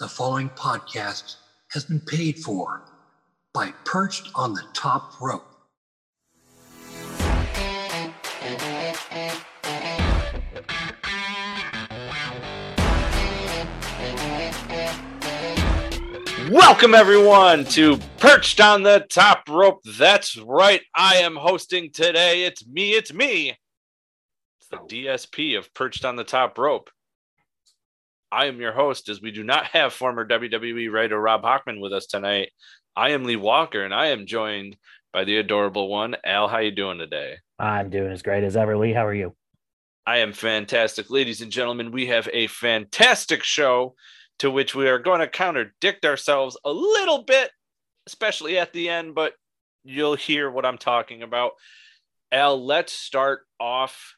The following podcast has been paid for by Perched on the Top Rope. Welcome, everyone, to Perched on the Top Rope. That's right. I am hosting today. It's me. It's me. It's the DSP of Perched on the Top Rope. I am your host, as we do not have former WWE writer Rob Hockman with us tonight. I am Lee Walker, and I am joined by the adorable one, Al. How are you doing today? I'm doing as great as ever, Lee. How are you? I am fantastic. Ladies and gentlemen, we have a fantastic show to which we are going to contradict ourselves a little bit, especially at the end, but you'll hear what I'm talking about. Al, let's start off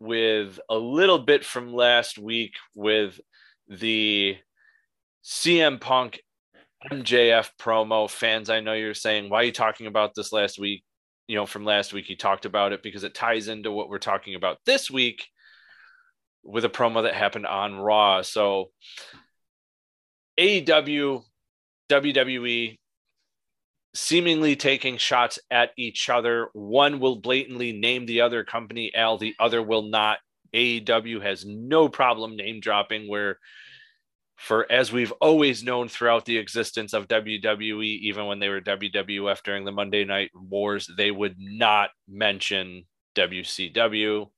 with a little bit from last week with the CM Punk MJF promo. Fans, I know you're saying, why are you talking about this last week? You know, from last week, he talked about it because it ties into what we're talking about this week with a promo that happened on Raw. So, AEW, WWE seemingly taking shots at each other. One will blatantly name the other company Al, the other will not. AEW has no problem name dropping, where, for as we've always known throughout the existence of WWE, even when they were WWF during the Monday Night Wars, they would not mention WCW.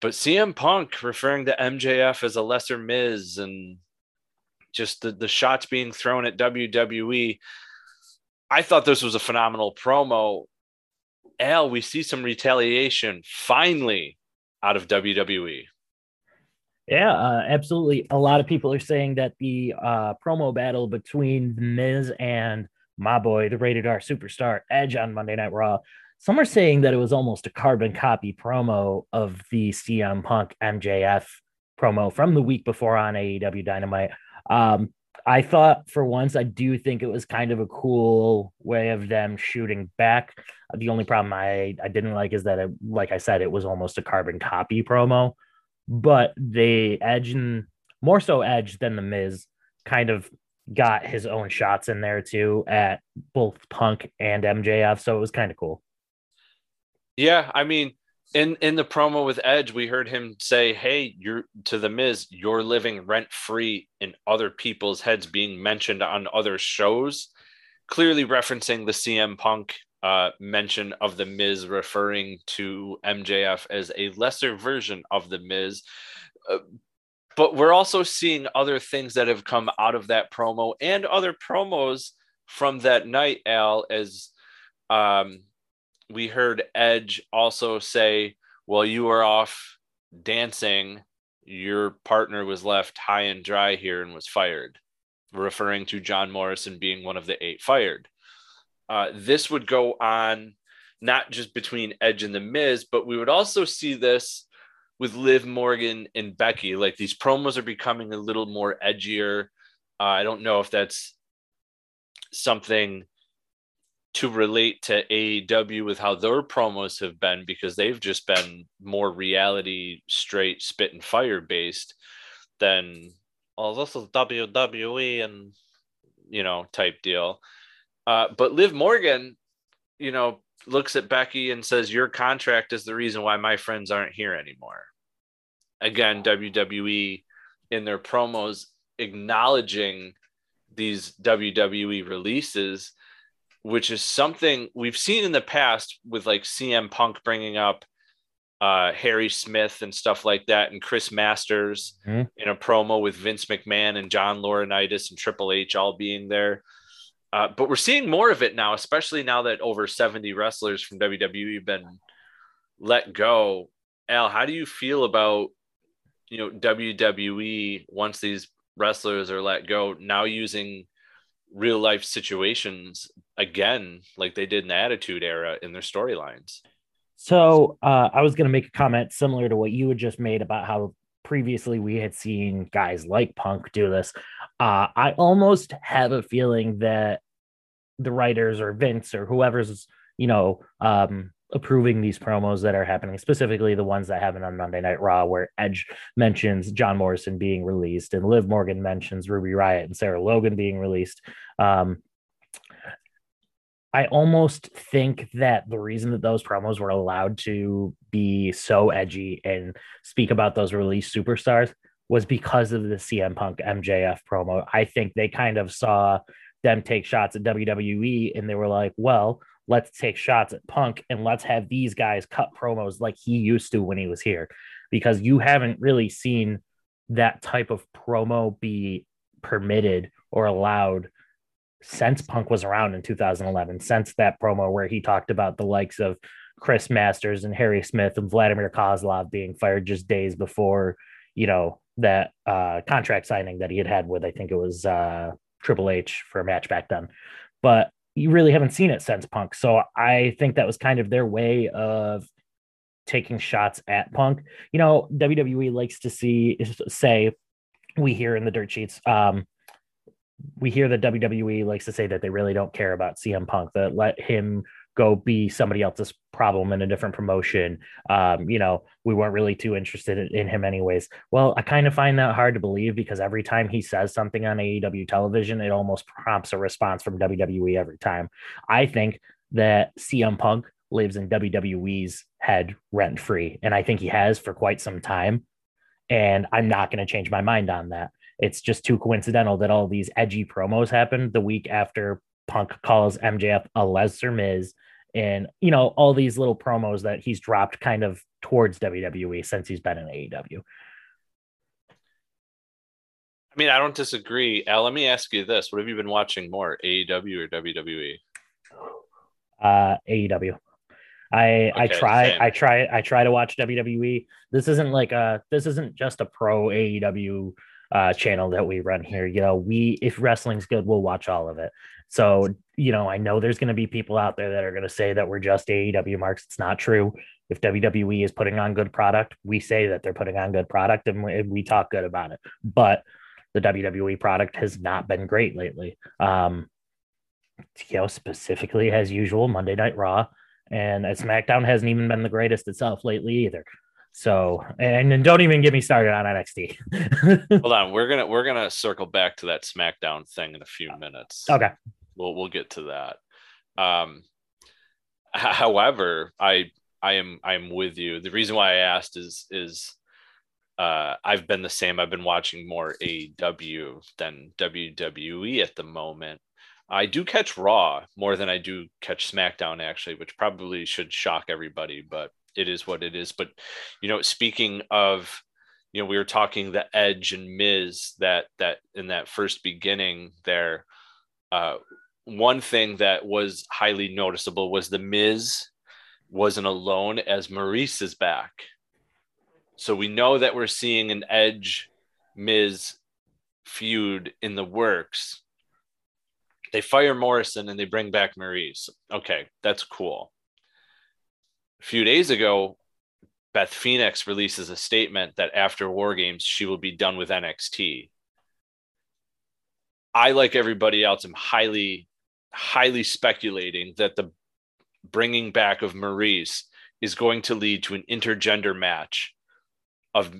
But CM Punk referring to MJF as a lesser Miz and just the, the shots being thrown at WWE. I thought this was a phenomenal promo. Al, we see some retaliation finally out of WWE. Yeah, uh, absolutely. A lot of people are saying that the uh, promo battle between The Miz and my boy, the rated R superstar Edge on Monday Night Raw. Some are saying that it was almost a carbon copy promo of the CM Punk MJF promo from the week before on AEW Dynamite. Um, I thought for once, I do think it was kind of a cool way of them shooting back. The only problem I, I didn't like is that, it, like I said, it was almost a carbon copy promo, but the Edge and more so Edge than The Miz kind of got his own shots in there too at both Punk and MJF. So it was kind of cool. Yeah. I mean, in in the promo with Edge, we heard him say, "Hey, you're to the Miz, you're living rent free in other people's heads, being mentioned on other shows." Clearly referencing the CM Punk uh, mention of the Miz, referring to MJF as a lesser version of the Miz. Uh, but we're also seeing other things that have come out of that promo and other promos from that night, Al, as um, we heard Edge also say, "Well, you were off dancing, your partner was left high and dry here and was fired," referring to John Morrison being one of the eight fired. Uh, this would go on not just between Edge and The Miz, but we would also see this with Liv Morgan and Becky. Like these promos are becoming a little more edgier. Uh, I don't know if that's something to relate to AEW with how their promos have been because they've just been more reality, straight spit and fire based than oh this is WWE and you know type deal. Uh, but Liv Morgan, you know, looks at Becky and says, "Your contract is the reason why my friends aren't here anymore." Again, WWE in their promos acknowledging these WWE releases which is something we've seen in the past with like CM Punk bringing up uh, Harry Smith and stuff like that, and Chris Masters mm-hmm. in a promo with Vince McMahon and John Laurinaitis and Triple H all being there. Uh, but we're seeing more of it now, especially now that over 70 wrestlers from WWE have been let go. Al, how do you feel about you know WWE once these wrestlers are let go now using real life situations again like they did in the attitude era in their storylines. So uh, i was going to make a comment similar to what you had just made about how previously we had seen guys like punk do this. Uh, i almost have a feeling that the writers or vince or whoever's you know um, approving these promos that are happening, specifically the ones that happen on Monday Night Raw, where Edge mentions John Morrison being released and Liv Morgan mentions Ruby Riot and Sarah Logan being released. Um, I almost think that the reason that those promos were allowed to be so edgy and speak about those released superstars was because of the CM Punk MJF promo. I think they kind of saw them take shots at WWE and they were like, well, let's take shots at Punk and let's have these guys cut promos like he used to when he was here. Because you haven't really seen that type of promo be permitted or allowed since Punk was around in 2011, since that promo where he talked about the likes of Chris Masters and Harry Smith and Vladimir Kozlov being fired just days before, you know, that uh, contract signing that he had had with, I think it was uh, Triple H for a match back then. But you really haven't seen it since Punk. So I think that was kind of their way of taking shots at Punk. You know, WWE likes to see say we hear in the dirt sheets. Um, we hear that WWE likes to say that they really don't care about CM Punk, that let him go be somebody else's problem in a different promotion. Um, you know, we weren't really too interested in, in, him anyways. Well, I kind of find that hard to believe because every time he says something on AEW television, it almost prompts a response from WWE every time. I think that CM Punk lives in WWE's head rent free, and I think he has for quite some time. And I'm not going to change my mind on that. It's just too coincidental that all these edgy promos happened the week after Punk calls MJF a lesser Miz, and you know all these little promos that he's dropped kind of towards WWE since he's been in AEW. I mean, I don't disagree. Al, let me ask you this: What have you been watching more, AEW or WWE? Uh, AEW. I okay, I try same. I try I try to watch WWE. This isn't like a this isn't just a pro AEW uh, channel that we run here. You know, we if wrestling's good, we'll watch all of it. So, you know, I know there's going to be people out there that are going to say that we're just AEW marks. It's not true. If WWE is putting on good product, we say that they're putting on good product and we, we talk good about it. But the WWE product has not been great lately. Um, you know, specifically as usual, Monday Night Raw and SmackDown hasn't even been the greatest itself lately either. So, and, and don't even get me started on NXT. Hold on, we're gonna we're gonna circle back to that SmackDown thing in a few minutes. Okay we'll we'll get to that. Um, however, I I am I'm with you. The reason why I asked is is uh, I've been the same. I've been watching more AEW than WWE at the moment. I do catch Raw more than I do catch SmackDown, actually, which probably should shock everybody, but it is what it is. But you know, speaking of, you know, we were talking the Edge and Miz that that in that first beginning there. Uh, one thing that was highly noticeable was the Miz wasn't alone as Maryse is back. So we know that we're seeing an Edge Miz feud in the works. They fire Morrison and they bring back Maryse. Okay, that's cool. A few days ago, Beth Phoenix releases a statement that after War Games, she will be done with NXT. I, like everybody else, am highly highly speculating that the bringing back of Maryse is going to lead to an intergender match of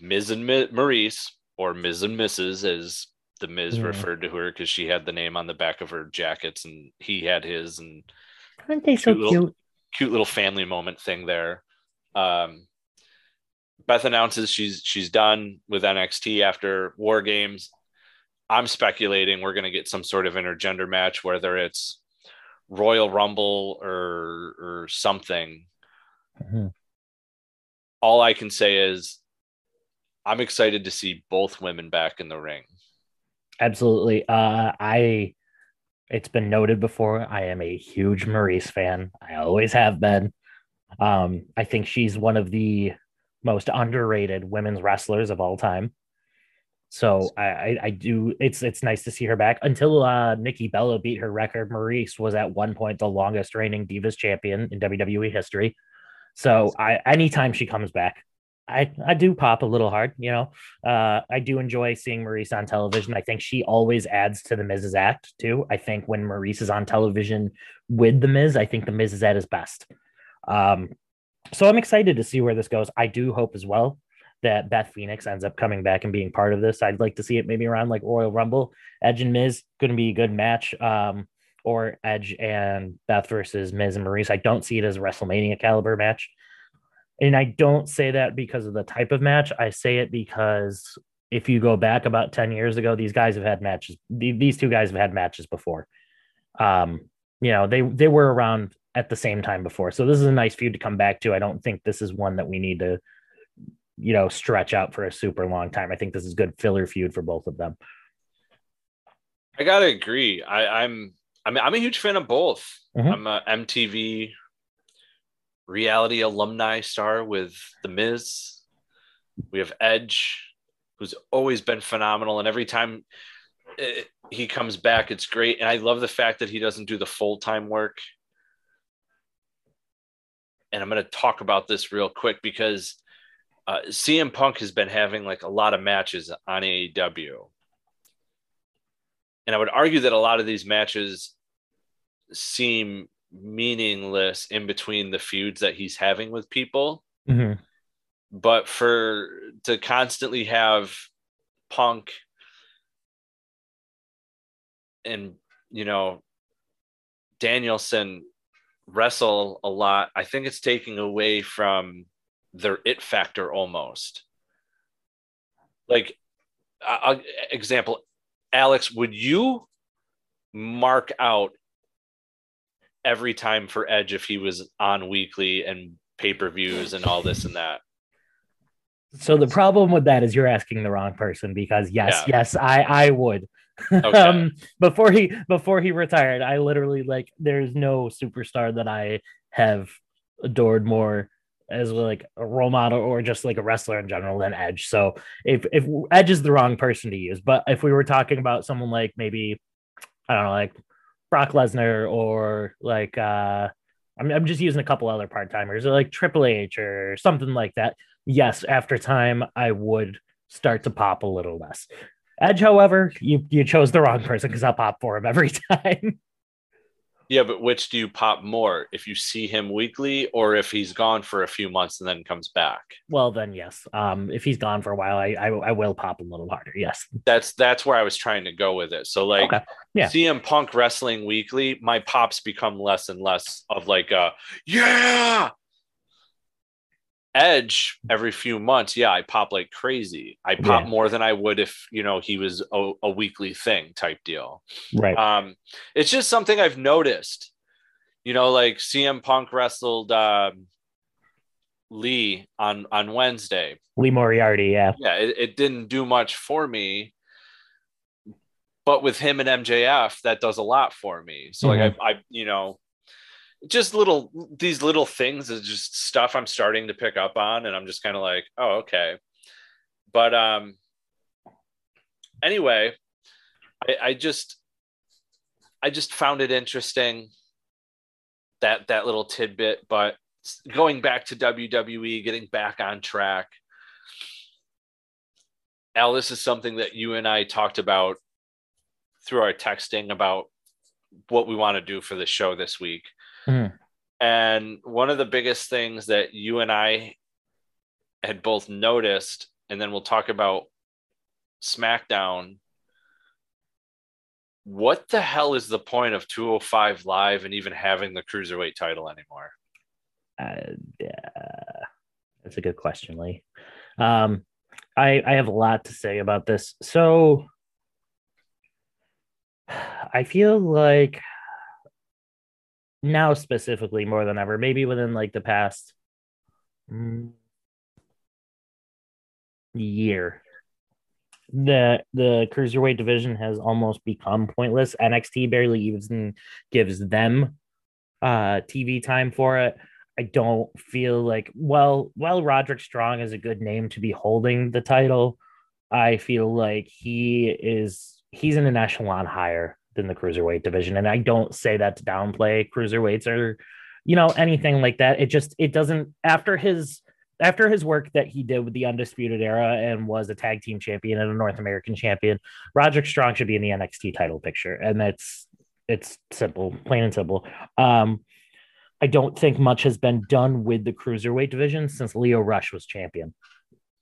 Miz and Maryse or Miz and Mrs. as the Miz yeah. referred to her because she had the name on the back of her jackets and he had his and aren't they so cute? Little, cute little family moment thing there. Um, Beth announces she's she's done with NXT after War Games. I'm speculating we're going to get some sort of intergender match, whether it's Royal Rumble or or something. Mm-hmm. All I can say is I'm excited to see both women back in the ring. Absolutely. Uh, I it's been noted before. I am a huge Maryse fan. I always have been. Um, I think she's one of the most underrated women's wrestlers of all time. So I, I, I do it's it's nice to see her back. Until uh Nikki Bella beat her record, Maryse was at one point the longest reigning Divas champion in WWE history. So I anytime she comes back, I I do pop a little hard, you know. Uh I do enjoy seeing Maryse on television. I think she always adds to the Miz's act too. I think when Maryse is on television with the Miz, I think the Miz is at his best. Um, so I'm excited to see where this goes. I do hope as well that Beth Phoenix ends up coming back and being part of this. I'd like to see it maybe around like Royal Rumble. Edge and Miz going to be a good match. Um, or Edge and Beth versus Miz and Maryse. I don't see it as a WrestleMania caliber match. And I don't say that because of the type of match. I say it because if you go back about 10 years ago, these guys have had matches. These two guys have had matches before. Um, you know, they they were around at the same time before. So this is a nice feud to come back to. I don't think this is one that we need to, you know, stretch out for a super long time. I think this is good filler feud for both of them. I gotta agree. I, I'm I mean I'm a huge fan of both. Mm-hmm. I'm a MTV reality alumni star with The Miz. We have Edge, who's always been phenomenal, and every time it, eh, he comes back, it's great. And I love the fact that he doesn't do the full time work. And I'm going to talk about this real quick because uh, CM Punk has been having like a lot of matches on AEW. And I would argue that a lot of these matches seem meaningless in between the feuds that he's having with people. Mm-hmm. But for to constantly have Punk and you know Danielson wrestle a lot, I think it's taking away from their it factor almost. Like, uh, example, Alex, would you mark out every time for Edge if he was on weekly and pay per views and all this and that. So the problem with that is you're asking the wrong person because yes, yeah. yes, I I would. Okay. um, before he before he retired, I literally like there's no superstar that I have adored more as like a role model or just like a wrestler in general than Edge. So if if Edge is the wrong person to use, but if we were talking about someone like maybe I don't know, like Brock Lesnar or like uh I'm, I'm just using a couple other part timers or like Triple H or something like that. Yes, after time, I would start to pop a little less. Edge, however, you you chose the wrong person because I'll pop for him every time. Yeah, but which do you pop more if you see him weekly or if he's gone for a few months and then comes back? Well, then yes. Um, if he's gone for a while, I, I, I will pop a little harder. Yes, that's that's where I was trying to go with it. So like, okay. yeah, CM Punk wrestling weekly, my pops become less and less of like a yeah, Edge every few months, yeah, I pop like crazy. I pop yeah. more than I would if you know he was a, a, weekly thing type deal. Right. Um, it's just something I've noticed. You know, like CM Punk wrestled um, Lee on on Wednesday. Lee Moriarty, yeah. Yeah, it, it didn't do much for me, but with him and MJF, that does a lot for me. So mm-hmm. like I, I, you know, just little these little things is just stuff I'm starting to pick up on, and I'm just kind of like, oh, okay. But um, anyway, I, I just I just found it interesting that that little tidbit. But going back to WWE, getting back on track. Al, this is something that you and I talked about through our texting about what we want to do for the show this week. Mm. And one of the biggest things that you and I had both noticed, and then we'll talk about SmackDown. What the hell is the point of 205 Live and even having the cruiserweight title anymore? Uh, yeah, that's a good question, Lee. Um, I I have a lot to say about this. So I feel like now specifically more than ever, maybe within like the past year. The the cruiserweight division has almost become pointless. NXT barely even gives them uh TV time for it. I don't feel like well, well, Roderick Strong is a good name to be holding the title. I feel like he is he's in an echelon higher than the cruiserweight division. And I don't say that to downplay cruiserweights or, you know, anything like that. It just it doesn't after his after his work that he did with the Undisputed Era and was a tag team champion and a North American champion, Roderick Strong should be in the NXT title picture. And that's it's simple, plain and simple. Um, I don't think much has been done with the cruiserweight division since Lio Rush was champion,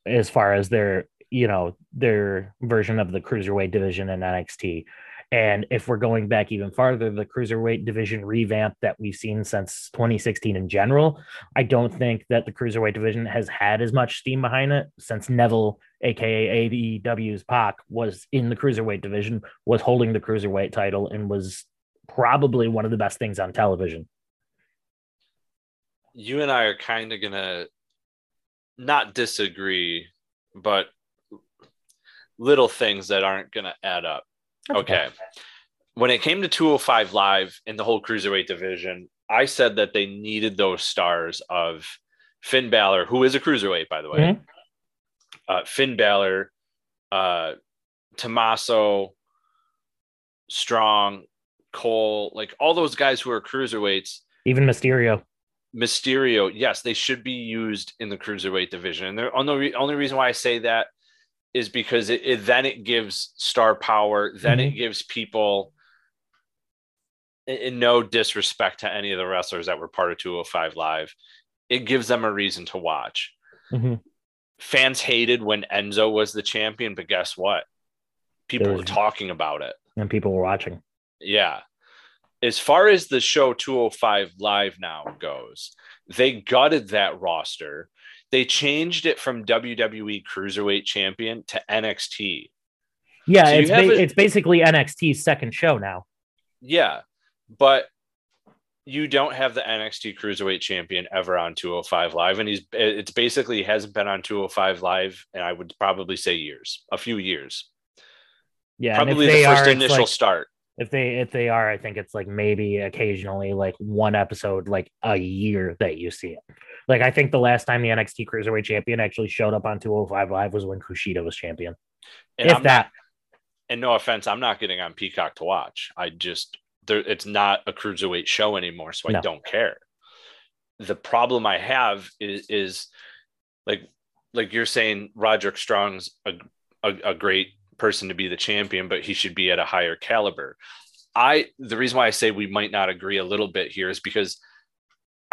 as far as their you know their version of the cruiserweight division in NXT. And if we're going back even farther, the cruiserweight division revamp that we've seen since 2016 in general, I don't think that the cruiserweight division has had as much steam behind it since Neville, aka AEW's Pac, was in the cruiserweight division, was holding the cruiserweight title, and was probably one of the best things on television. You and I are kind of gonna not disagree, but little things that aren't gonna add up. Okay. When it came to 205 Live in the whole cruiserweight division, I said that they needed those stars of Finn Balor, who is a cruiserweight, by the way. Mm-hmm. Uh, Finn Balor, uh, Tommaso, Strong, Cole, like all those guys who are cruiserweights. Even Mysterio. Mysterio, yes, they should be used in the cruiserweight division. And the only, only reason why I say that is because it, it then it gives star power, then mm-hmm. it gives people in no disrespect to any of the wrestlers that were part of 205 live. It gives them a reason to watch. Mm-hmm. fans hated when enzo was the champion but guess what? People was, were talking about it. And people were watching. Yeah. As far as the show 205 live now goes they gutted that roster they changed it from WWE Cruiserweight Champion to NXT. Yeah, so it's ba- a, it's basically NXT's second show now. Yeah, but you don't have the NXT Cruiserweight Champion ever on 205 Live, and he's it's basically hasn't been on 205 Live, and I would probably say years, a few years. Yeah, probably the first are, initial like, start. If they if they are, I think it's like maybe occasionally like one episode like a year that you see it. Like I think the last time the NXT Cruiserweight Champion actually showed up on 205 Live was when Kushida was champion. And if I'm that. Not, and no offense, I'm not getting on Peacock to watch. I just there it's not a cruiserweight show anymore, so no. I don't care. The problem I have is is like like you're saying Roderick Strong's a, a, a great person to be the champion, but he should be at a higher caliber. I the reason why I say we might not agree a little bit here is because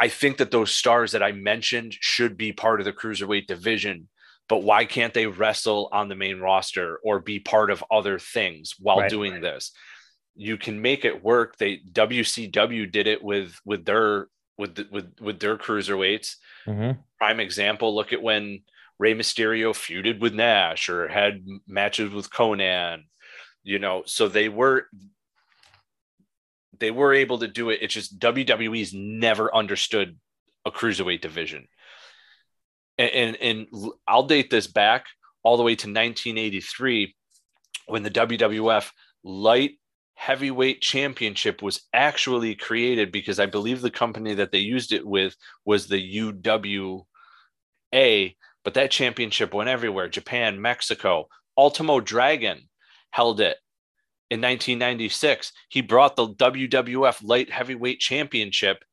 I think that those stars that I mentioned should be part of the cruiserweight division, but why can't they wrestle on the main roster or be part of other things while right. doing this? You can make it work. They WCW did it with with their with with with their cruiserweights. Mm-hmm. Prime example. Look at when Rey Mysterio feuded with Nash or had matches with Konnan. You know, so they were they were able to do it. It's just WWE's never understood a cruiserweight division. And, and, and I'll date this back all the way to 1983 when the WWF light heavyweight championship was actually created because I believe the company that they used it with was the UWA, but that championship went everywhere Japan, Mexico. Ultimo Dragon held it in 1996, he brought the WWF Light Heavyweight Championship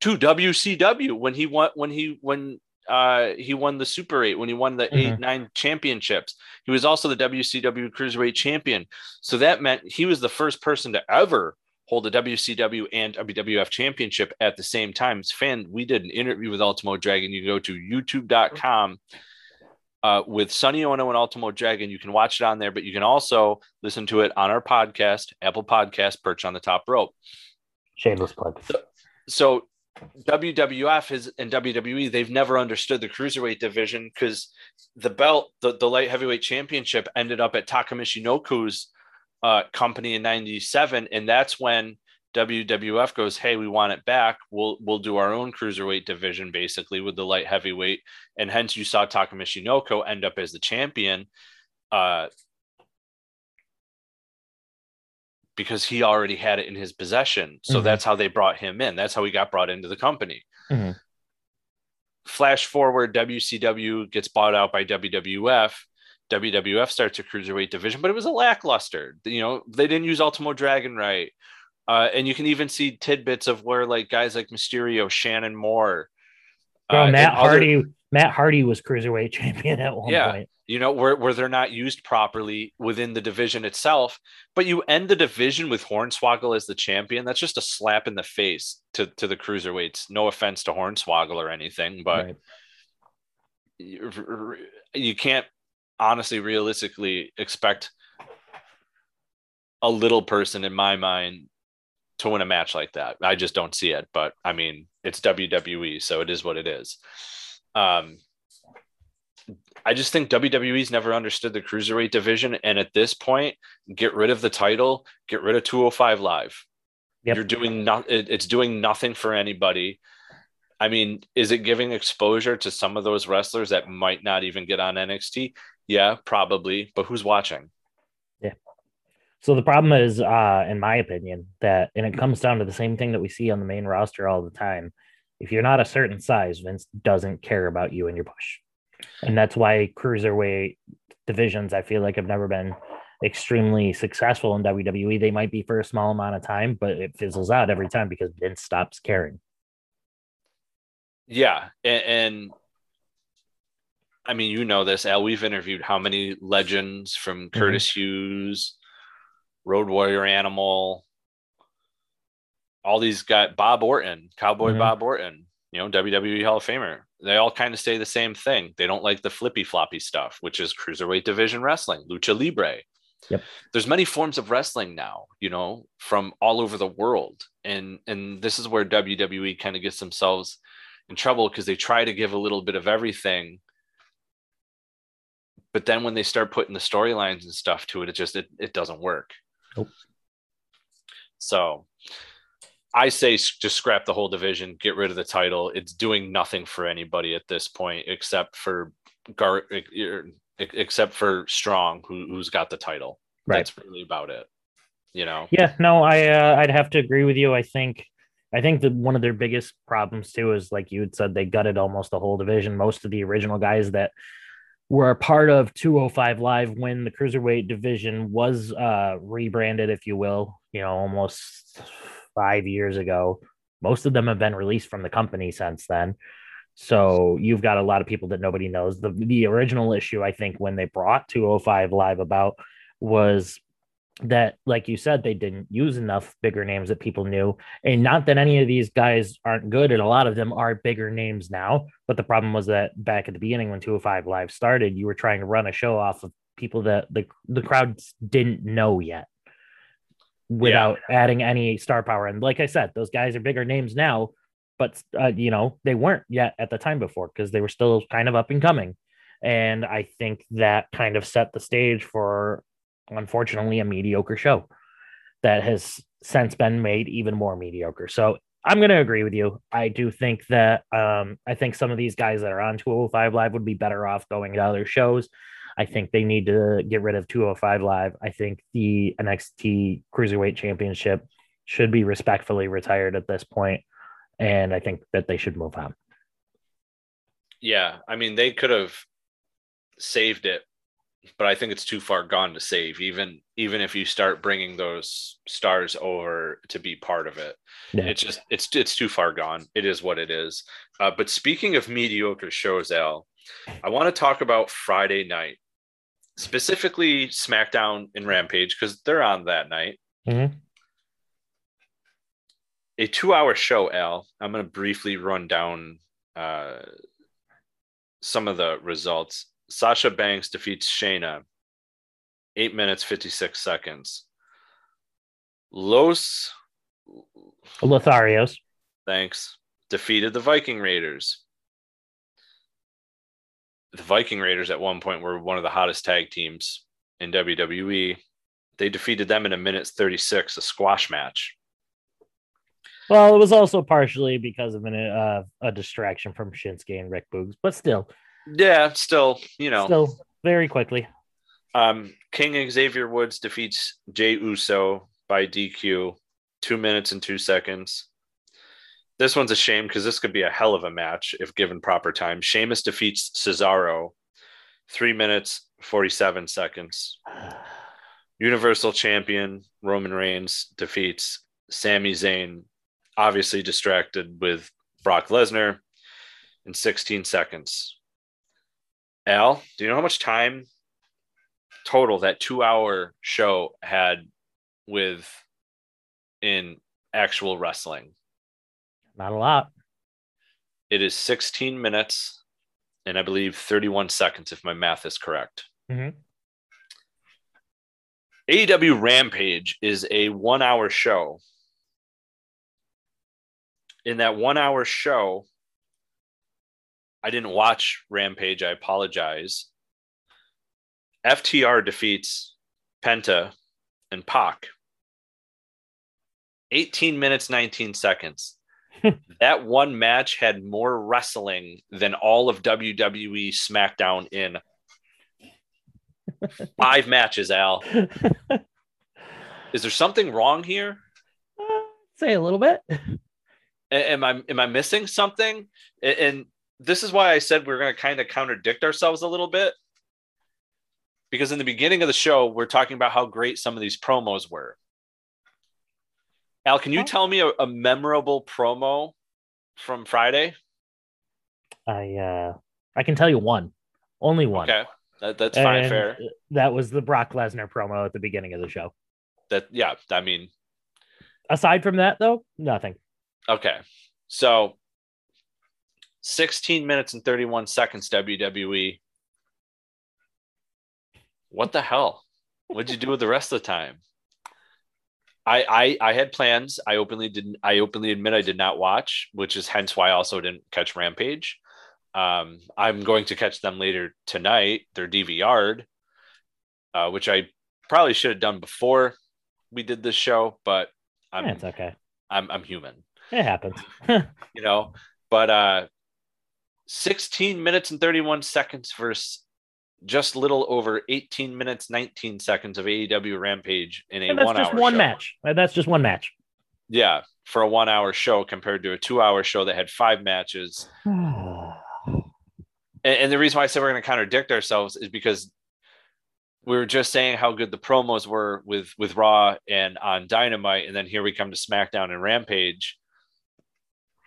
to WCW when he won when he when uh, he won the Super Eight when he won the mm-hmm. eight nine championships. He was also the WCW Cruiserweight Champion. So that meant he was the first person to ever hold a WCW and WWF championship at the same time. Fan, we did an interview with Ultimo Dragon. You can go to youtube.com uh, with Sonny Onoo and Ultimo Dragon. You can watch it on there, but you can also listen to it on our podcast, Apple Podcast, Perch on the Top Rope. Shameless plug. So, so WWF is and WWE, they've never understood the cruiserweight division because the belt, the, the light heavyweight championship ended up at Taka Michinoku's uh, company in 97. And that's when WWF goes, "Hey, we want it back. We'll we'll do our own cruiserweight division, basically with the light heavyweight." And hence, you saw Taka Michinoku end up as the champion, uh, because he already had it in his possession. So mm-hmm. that's how they brought him in. That's how he got brought into the company. Mm-hmm. Flash forward, WCW gets bought out by WWF. WWF starts a cruiserweight division, but it was a lackluster. You know, they didn't use Ultimo Dragon right. Uh, and you can even see tidbits of where like guys like Mysterio, Shannon Moore, Bro, uh, Matt Hardy, other... Matt Hardy was cruiserweight champion at one yeah. point. you know, where, where they're not used properly within the division itself. But you end the division with Hornswoggle as the champion. That's just a slap in the face to, to the cruiserweights. No offense to Hornswoggle or anything, but right. you, you can't honestly, realistically expect a little person in my mind to win a match like that. I just don't see it. But I mean, it's WWE, so it is what it is. Um, I just think WWE's never understood the cruiserweight division, and at this point, get rid of the title, get rid of 205 Live. Yep. You're doing not. It's doing nothing for anybody. I mean, is it giving exposure to some of those wrestlers that might not even get on NXT? Yeah, probably. But who's watching? So the problem is, uh, in my opinion, that and it comes down to the same thing that we see on the main roster all the time. If you're not a certain size, Vince doesn't care about you and your push and that's why cruiserweight divisions I feel like have never been extremely successful in WWE. They might be for a small amount of time, but it fizzles out every time because Vince stops caring. Yeah, and, and I mean, you know this, Al. We've interviewed how many legends from mm-hmm. Curtis mm-hmm. Hughes, Road Warrior Animal, all these guys, Bob Orton, Cowboy mm-hmm. Bob Orton, you know, WWE Hall of Famer they all kind of say the same thing. They don't like the flippy floppy stuff, which is cruiserweight division wrestling, lucha libre. Yep. There's many forms of wrestling now, you know, from all over the world. And and this is where WWE kind of gets themselves in trouble because they try to give a little bit of everything. But then when they start putting the storylines and stuff to it, it just it, it doesn't work. Nope. So I say just scrap the whole division, get rid of the title. It's doing nothing for anybody at this point except for Gar, except for Strong, who, who's got the title. Right. That's really about it. You know. Yeah. No, I uh, I'd have to agree with you. I think I think that one of their biggest problems too is like you had said they gutted almost the whole division. Most of the original guys that were a part of 205 Live when the cruiserweight division was uh, rebranded, if you will. You know, almost five years ago. Most of them have been released from the company since then. So you've got a lot of people that nobody knows. The the original issue, I think, when they brought 205 live about was that, like you said, they didn't use enough bigger names that people knew. And not that any of these guys aren't good, and a lot of them are bigger names now. But the problem was that back at the beginning when 205 Live started, you were trying to run a show off of people that the the crowd didn't know yet without yeah. adding any star power. And like I said, those guys are bigger names now, but uh, you know they weren't yet at the time before because they were still kind of up and coming. And I think that kind of set the stage for, unfortunately, a mediocre show that has since been made even more mediocre. So I'm going to agree with you. I do think that um, I think some of these guys that are on 205 Live would be better off going to other shows. I think they need to get rid of 205 Live. I think the NXT Cruiserweight Championship should be respectfully retired at this point, and I think that they should move on. Yeah, I mean they could have saved it, but I think it's too far gone to save. Even even if you start bringing those stars over to be part of it, yeah. it's just it's it's too far gone. It is what it is. Uh, but speaking of mediocre shows, Al, I want to talk about Friday night specifically SmackDown and Rampage because they're on that night. Mm-hmm. A two-hour show, Al. I'm going to briefly run down uh, some of the results. Sasha Banks defeats Shayna, eight minutes fifty-six seconds. Los Lotharios, thanks, defeated the Viking Raiders the Viking Raiders at one point were one of the hottest tag teams in WWE. They defeated them in a minute 36, a squash match. Well, it was also partially because of an, uh, a distraction from Shinsuke and Rick Boogs, but still. Yeah, still, you know. Still very quickly. Um, King Xavier Woods defeats Jey Uso by DQ, two minutes and two seconds. This one's a shame because this could be a hell of a match if given proper time. Sheamus defeats Cesaro, three minutes, 47 seconds. Universal Champion Roman Reigns defeats Sami Zayn, obviously distracted with Brock Lesnar, in 16 seconds. Al, do you know how much time total that two hour show had with in actual wrestling? Not a lot. It is 16 minutes and I believe 31 seconds, if my math is correct. Mhm. AEW Rampage is a one hour show. In that one hour show, I didn't watch Rampage. I apologize. FTR defeats Penta and Pac. 18 minutes, 19 seconds. that one match had more wrestling than all of WWE SmackDown in five matches, Al. Is there something wrong here? Uh, say a little bit. Am I am I missing something? And this is why I said we're going to kind of contradict ourselves a little bit. Because in the beginning of the show, we're talking about how great some of these promos were. Al, can you tell me a, a memorable promo from Friday? I uh I can tell you one. Only one. Okay, that, that's fine, And fair. That was the Brock Lesnar promo at the beginning of the show. That yeah, I mean, Aside from that, though, nothing. okay. So 16 minutes and 31 seconds, WWE. What the hell? What'd you do with the rest of the time? I, I I had plans. I openly didn't. I openly admit I did not watch, which is hence why I also didn't catch Rampage. Um, I'm going to catch them later tonight. They're DVR'd, uh, which I probably should have done before we did this show, but I'm Yeah, it's okay. I'm I'm human It happens. you know but uh 16 minutes and 31 seconds versus just little over 18 minutes 19 seconds of AEW Rampage in a And that's one just hour one show. match. That's just one match. Yeah, for a 1 hour show compared to a 2 hour show that had 5 matches. And, and the reason why I said we're going to contradict ourselves is because we were just saying how good the promos were with with Raw and on Dynamite and then here we come to SmackDown and Rampage.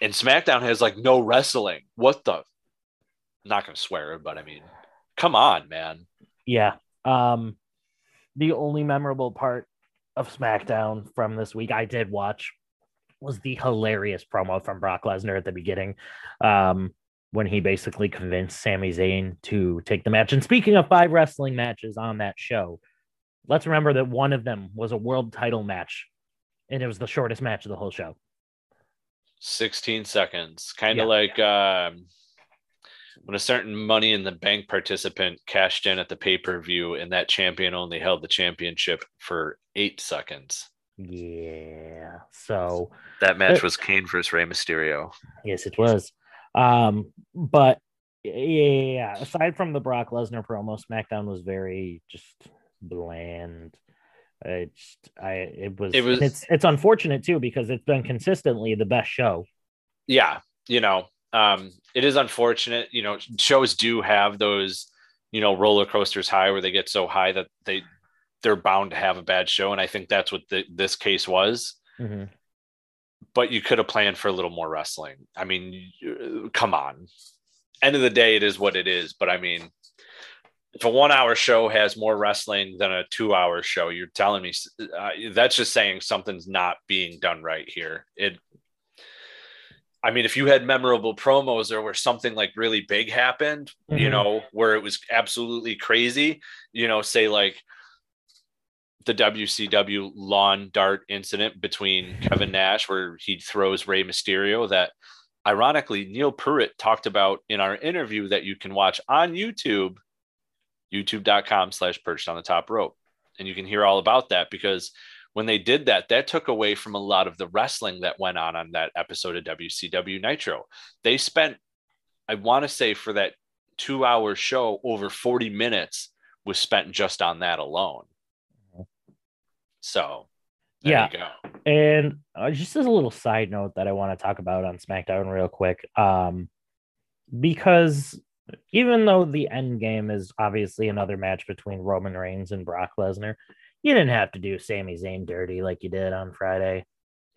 And SmackDown has like no wrestling. What the I'm not to swear, but I mean, come on, man. Yeah. Um, the only memorable part of SmackDown from this week I did watch was the hilarious promo from Brock Lesnar at the beginning. Um, when he basically convinced Sami Zayn to take the match. And speaking of five wrestling matches on that show, let's remember that one of them was a world title match, and it was the shortest match of the whole show. 16 seconds. Kind Yeah. of like um when a certain money in the bank participant cashed in at the pay-per-view and that champion only held the championship for 8 seconds. Yeah. So That match was Kane versus Rey Mysterio. Yes, it was. Um, but yeah, aside from the Brock Lesnar promo, SmackDown was very just bland. It just, I it was It was- it's it's unfortunate too because it's been consistently the best show. yeah you know um it is unfortunate you know shows do have those you know roller coasters high where they get so high that they they're bound to have a bad show and i think that's what the, this case was Mhm. but you could have planned for a little more wrestling i mean come on end of the day it is what it is but i mean if a one hour show has more wrestling than a two hour show you're telling me uh, that's just saying something's not being done right here it I mean, if you had memorable promos or where something like really big happened, you Mhm. know, where it was absolutely crazy, you know, say like the WCW lawn dart incident between Kevin Nash, where he throws Rey Mysterio, that ironically Neil Pruitt talked about in our interview that you can watch on YouTube, youtube.com slash perched on the top rope. And you can hear all about that because when they did that, that took away from a lot of the wrestling that went on on that episode of WCW Nitro. They spent, I want to say, for that two hour show, over 40 minutes was spent just on that alone. So, there Yeah. you go. And uh, just as a little side note that I want to talk about on SmackDown real quick, um, because even though the end game is obviously another match between Roman Reigns and Brock Lesnar, you didn't have to do Sami Zayn dirty like you did on Friday.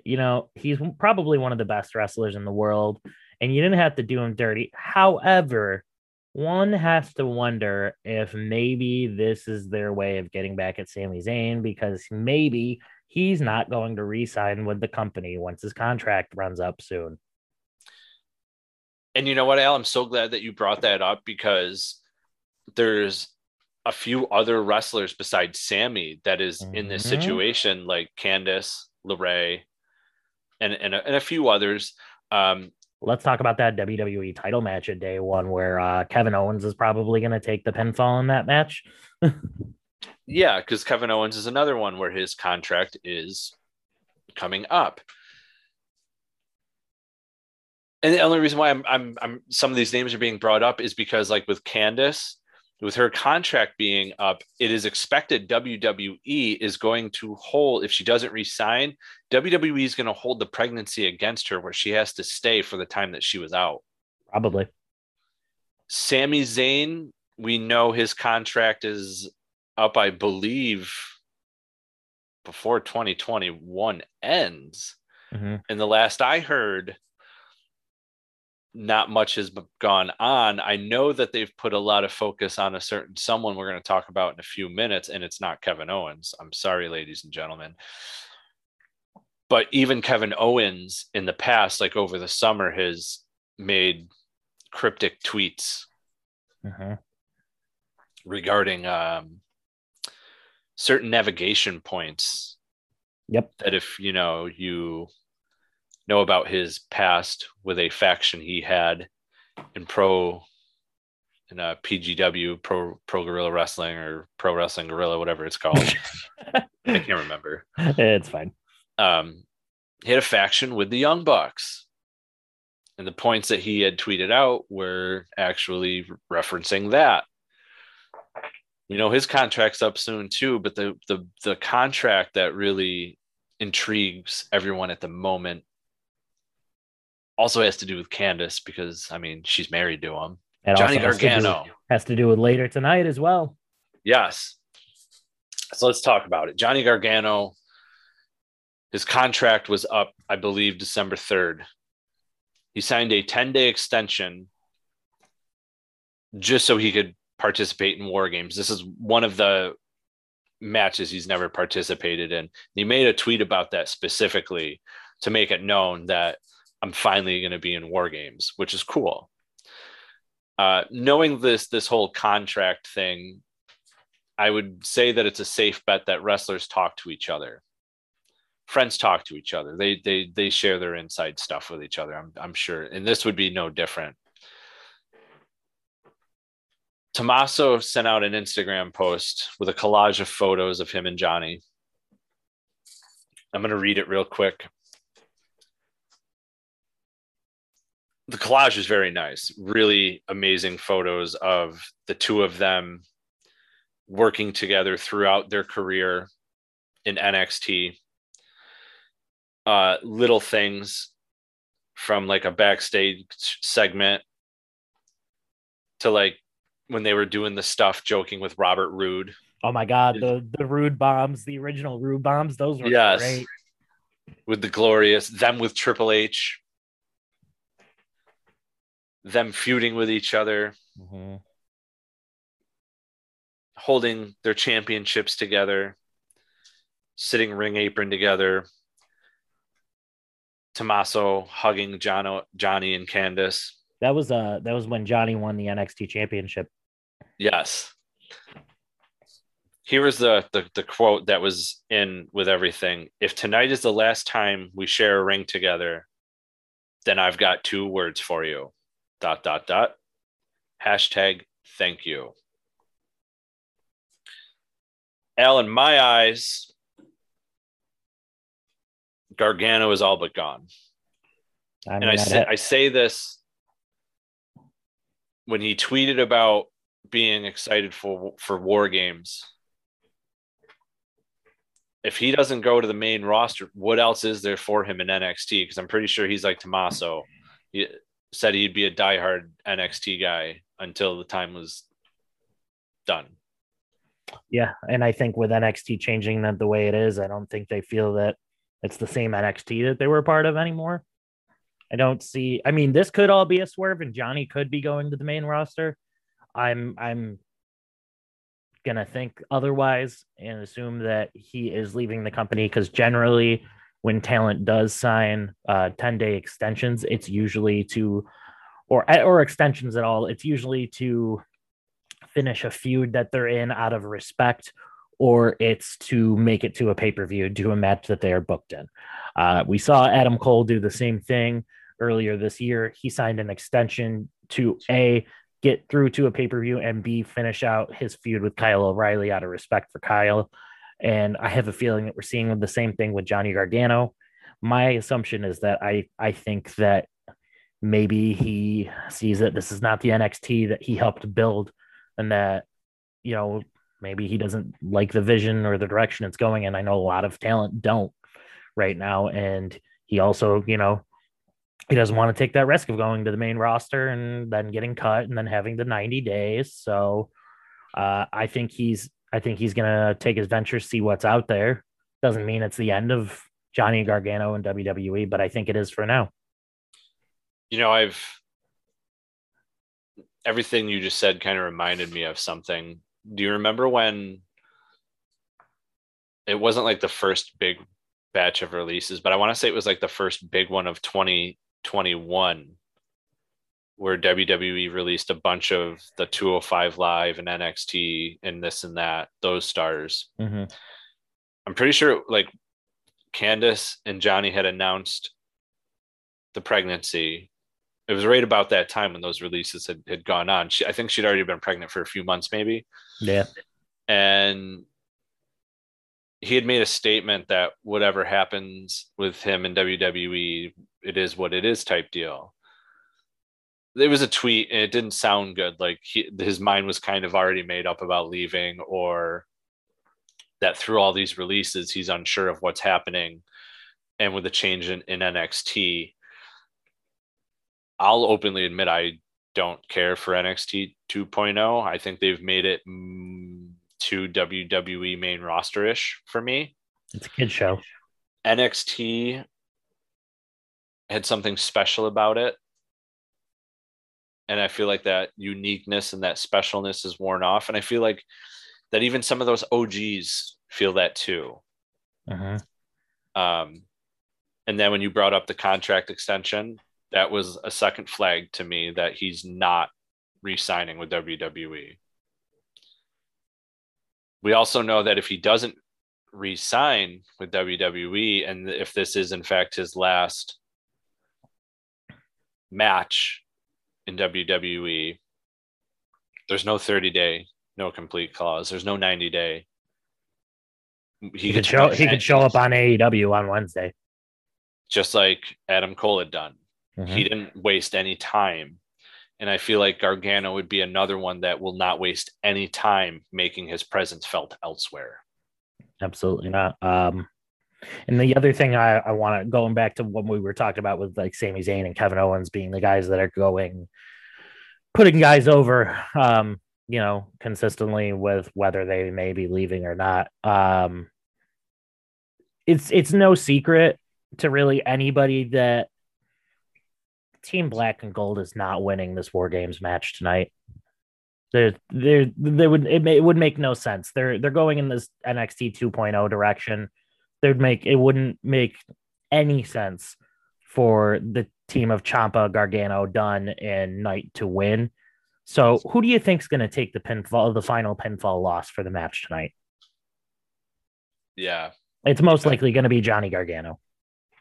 You know, he's probably one of the best wrestlers in the world, and you didn't have to do him dirty. However, one has to wonder if maybe this is their way of getting back at Sami Zayn because maybe he's not going to re-sign with the company once his contract runs up soon. And you know what, Al? I'm so glad that you brought that up because there's a few other wrestlers besides Sami that is mm-hmm. in this mm-hmm. situation, like Candice, LeRae, and and a, and a few others. Um, Let's talk about that WWE title match at day one, where uh, Kevin Owens is probably going to take the pinfall in that match. yeah, because Kevin Owens is another one where his contract is coming up. And the only reason why I'm, I'm, I'm, some of these names are being brought up is because, like with Candice, with her contract being up, it is expected WWE is going to hold, if she doesn't resign, WWE is going to hold the pregnancy against her where she has to stay for the time that she was out. Probably. Sami Zayn, we know his contract is up, I believe, before 2021 ends. Mm-hmm. And the last I heard, not much has gone on. I know that they've put a lot of focus on a certain someone we're going to talk about in a few minutes, and it's not Kevin Owens. I'm sorry, ladies and gentlemen. But even Kevin Owens in the past, like over the summer, has made cryptic tweets uh-huh. regarding um, certain navigation points. Yep. That if you know you know about his past with a faction he had in pro in a PGW pro pro guerrilla wrestling or pro wrestling guerrilla whatever it's called. I can't remember. It's fine. Um he had a faction with the young bucks. And the points that he had tweeted out were actually referencing that. You know his contract's up soon too but the the the contract that really intrigues everyone at the moment also has to do with Candice because I mean she's married to him. And Johnny Gargano to, do, has to do with later tonight as well. Yes. So let's talk about it. Johnny Gargano, his contract was up, I believe, December 3rd. He signed a 10 day extension just so he could participate in war games. This is one of the matches he's never participated in. He made a tweet about that specifically to make it known that I'm finally going to be in war games, which is cool. Uh, knowing this this whole contract thing, I would say that it's a safe bet that wrestlers talk to each other. Friends talk to each other. They they they share their inside stuff with each other. I'm I'm sure, and this would be no different. Tommaso sent out an Instagram post with a collage of photos of him and Johnny. I'm going to read it real quick. The collage is very nice. Really amazing photos of the two of them working together throughout their career in NXT. Uh, little things from like a backstage segment to like when they were doing the stuff joking with Robert Roode. Oh my god, the the Roode bombs, the original Roode bombs, those were yes. great. With the glorious them with Triple H them feuding with each other, mm-hmm. holding their championships together, sitting ring apron together. Tommaso hugging John, Johnny and Candice. That was uh that was when Johnny won the NXT championship. Yes. Here was the, the the quote that was in with everything. If tonight is the last time we share a ring together, then I've got two words for you dot dot dot hashtag thank you al in my eyes gargano is all but gone I mean, and I say, I say this when he tweeted about being excited for for war games if he doesn't go to the main roster, what else is there for him in NXT? Because I'm pretty sure he's like Tommaso. He, said he'd be a diehard NXT guy until the time was done. Yeah, and I think with NXT changing that the way it is, I don't think they feel that it's the same NXT that they were part of anymore. I don't see. I mean, this could all be a swerve, and Johnny could be going to the main roster. I'm I'm gonna think otherwise and assume that he is leaving the company because generally when talent does sign uh 10 day extensions, it's usually to or or extensions at all, it's usually to finish a feud that they're in out of respect or it's to make it to a pay-per-view to a match that they are booked in. Uh, we saw Adam Cole do the same thing earlier this year. He signed an extension to A, get through to a pay per view, and B, finish out his feud with Kyle O'Reilly out of respect for Kyle. And I have a feeling that we're seeing the same thing with Johnny Gargano. My assumption is that I, I think that maybe he sees that this is not the NXT that he helped build and that, you know, maybe he doesn't like the vision or the direction it's going. And I know a lot of talent don't right now. And he also, you know, he doesn't want to take that risk of going to the main roster and then getting cut and then having the 90 days. So uh, I think he's I think he's gonna take his venture, see what's out there. Doesn't mean it's the end of Johnny Gargano and WWE, but I think it is for now. You know, I've everything you just said kind of reminded me of something. Do you remember when it wasn't like the first big batch of releases, but I want to say it was like the first big one of 2021 where WWE released a bunch of the 205 Live and NXT and this and that, those stars. Mm-hmm. I'm pretty sure like Candice and Johnny had announced the pregnancy. It was right about that time when those releases had, had gone on. She, I think she'd already been pregnant for a few months, maybe. Yeah. And he had made a statement that whatever happens with him in WWE, it is what it is type deal it was a tweet and it didn't sound good like he, his mind was kind of already made up about leaving or that through all these releases he's unsure of what's happening. And with the change in, in nxt i'll openly admit i don't care for nxt 2.0 i think they've made it mm, to wwe main roster-ish for me. It's a kid show. Nxt had something special about it and I feel like that uniqueness and that specialness is worn off. And I feel like that even some of those OGs feel that too. Uh-huh. Um, and then when you brought up the contract extension, that was a second flag to me that he's not re-signing with WWE. We also know that if he doesn't re-sign with WWE, and if this is in fact his last match in WWE, there's no 30 day, no complete clause. There's no 90 day. He, he could show he could show up on AEW on Wednesday. Just like Adam Cole had done. Mm-hmm. He didn't waste any time. And I feel like Gargano would be another one that will not waste any time making his presence felt elsewhere. Absolutely not. Um, and the other thing I, I want to going back to what we were talking about with like Sami Zayn and Kevin Owens being the guys that are going putting guys over um, you know, consistently with whether they may be leaving or not. Um it's it's no secret to really anybody that Team Black and Gold is not winning this War Games match tonight. There, there, they would it, may, it would make no sense. They're they're going in this NXT 2.0 direction there'd make it wouldn't make any sense for the team of Ciampa, Gargano, Dunne, and Knight to win. So, who do you think is going to take the pinfall, the final pinfall loss for the match tonight? Yeah, it's most likely going to be Johnny Gargano.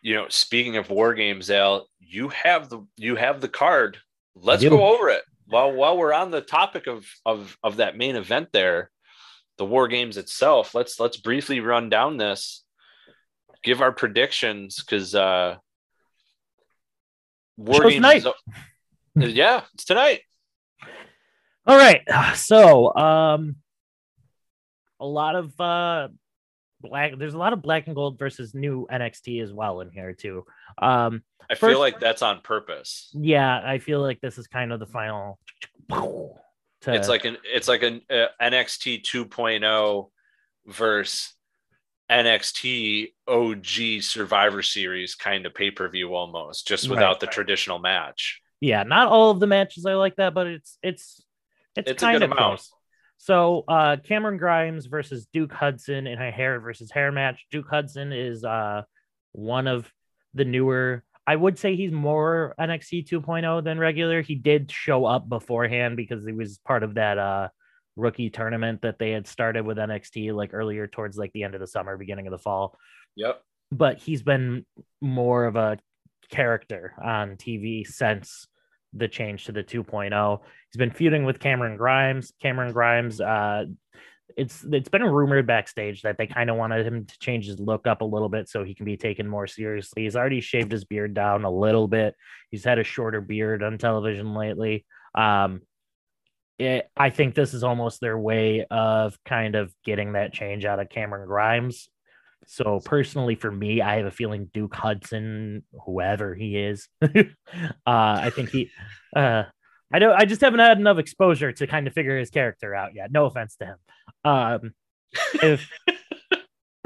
You know, speaking of war games, Al, you have the you have the card. Let's go over it. While while we're on the topic of of of that main event there, the war games itself. Let's let's briefly run down this give our predictions because uh War Games tonight. Is, yeah, it's tonight. All right. So, um a lot of uh black there's a lot of black and gold versus new NXT as well in here too. Um I first, feel like that's on purpose. Yeah, I feel like this is kind of the final to, it's like an it's like an uh, NXT 2.0 versus NXT OG Survivor Series kind of pay per view almost, just without right, the right. traditional match. Yeah, not all of the matches I like that, but it's it's It's, It's a kind good of amount. close. So uh Cameron Grimes versus Duke Hudson in a hair versus hair match. Duke Hudson is uh one of the newer. I would say he's more NXT 2.0 than regular. He did show up beforehand because he was part of that uh rookie tournament that they had started with NXT like earlier towards like the end of the summer, beginning of the fall. Yep. But he's been more of a character on TV since the change to the 2.0. He's been feuding with Cameron Grimes. Cameron Grimes, uh, it's it's been rumored backstage that they kind of wanted him to change his look up a little bit so he can be taken more seriously. He's already shaved his beard down a little bit. He's had a shorter beard on television lately. Um, it, I think this is almost their way of kind of getting that change out of Cameron Grimes. So personally, for me, I have a feeling Duke Hudson, whoever he is, uh, I think he, uh, I don't, I just haven't had enough exposure to kind of figure his character out yet. No offense to him. Um, if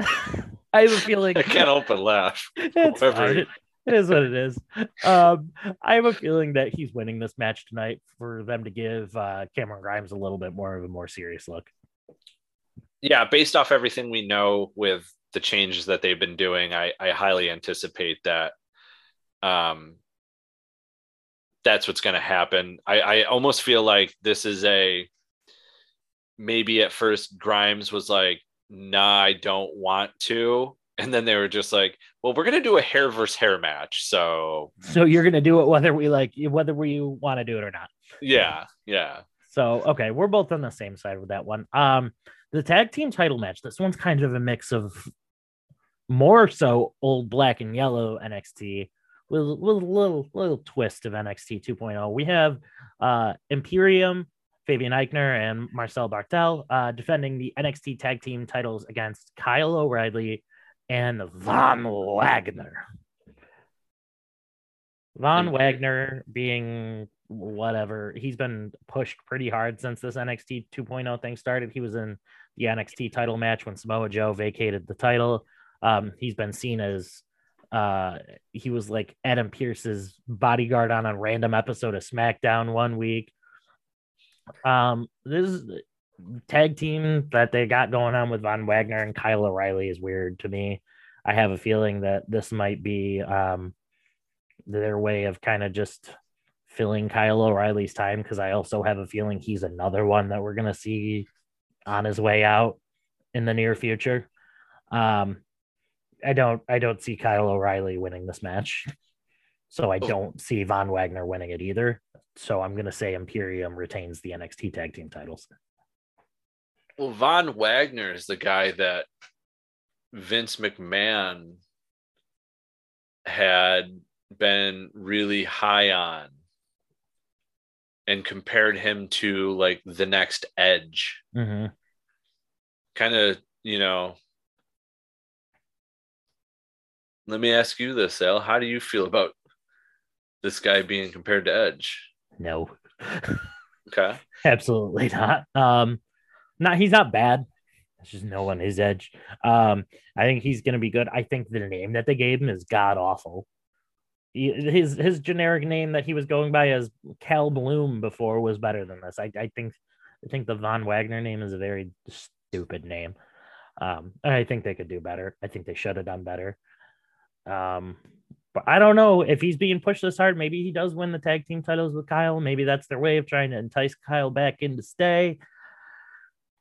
I have a feeling I can't help but laugh. Whoever fine. he- It- is what it is. Um, I have a feeling that he's winning this match tonight for them to give uh, Cameron Grimes a little bit more of a more serious look. Yeah, based off everything we know with the changes that they've been doing, I, I highly anticipate that um that's what's gonna happen. I, I almost feel like this is a maybe at first Grimes was like, nah, I don't want to. And then they were just like, well, we're gonna do a hair versus hair match. So So you're gonna do it whether we like whether we want to do it or not. yeah, yeah. So okay, we're both on the same side with that one. Um, the tag team title match. This one's kind of a mix of more so old black and yellow NXT with, with a little little twist of NXT 2.0. We have uh Imperium, Fabian Aichner, and Marcel Barthel uh, defending the NXT tag team titles against Kyle O'Reilly and Von Wagner. Von Mm. Wagner being whatever, he's been pushed pretty hard since this NXT 2.0 thing started. He was in the NXT title match when Samoa Joe vacated the title. Um, he's been seen as uh, he was like Adam Pearce's bodyguard on a random episode of SmackDown one week. Um, this is tag team that they got going on with Von Wagner and Kyle O'Reilly is weird to me. I have a feeling that this might be um, their way of kind of just filling Kyle O'Reilly's time because I also have a feeling he's another one that we're gonna see on his way out in the near future. Um, I don't I don't see Kyle O'Reilly winning this match. So I Oh. don't see Von Wagner winning it either. So I'm gonna say Imperium retains the NXT tag team titles. Well, Von Wagner is the guy that Vince McMahon had been really high on and compared him to like the next edge. Mm-hmm. Kind of, you know. Let me ask you this, Al. How do you feel about this guy being compared to Edge? No, Okay. absolutely not. Um, not he's not bad. It's just no one his edge. Um, I think he's gonna be good. I think the name that they gave him is god awful. His his generic name that he was going by as Cal Bloom before was better than this. I, I think I think the Von Wagner name is a very stupid name. Um, I think they could do better. I think they should have done better. Um, but I don't know if he's being pushed this hard. Maybe he does win the tag team titles with Kyle. Maybe that's their way of trying to entice Kyle back in to stay.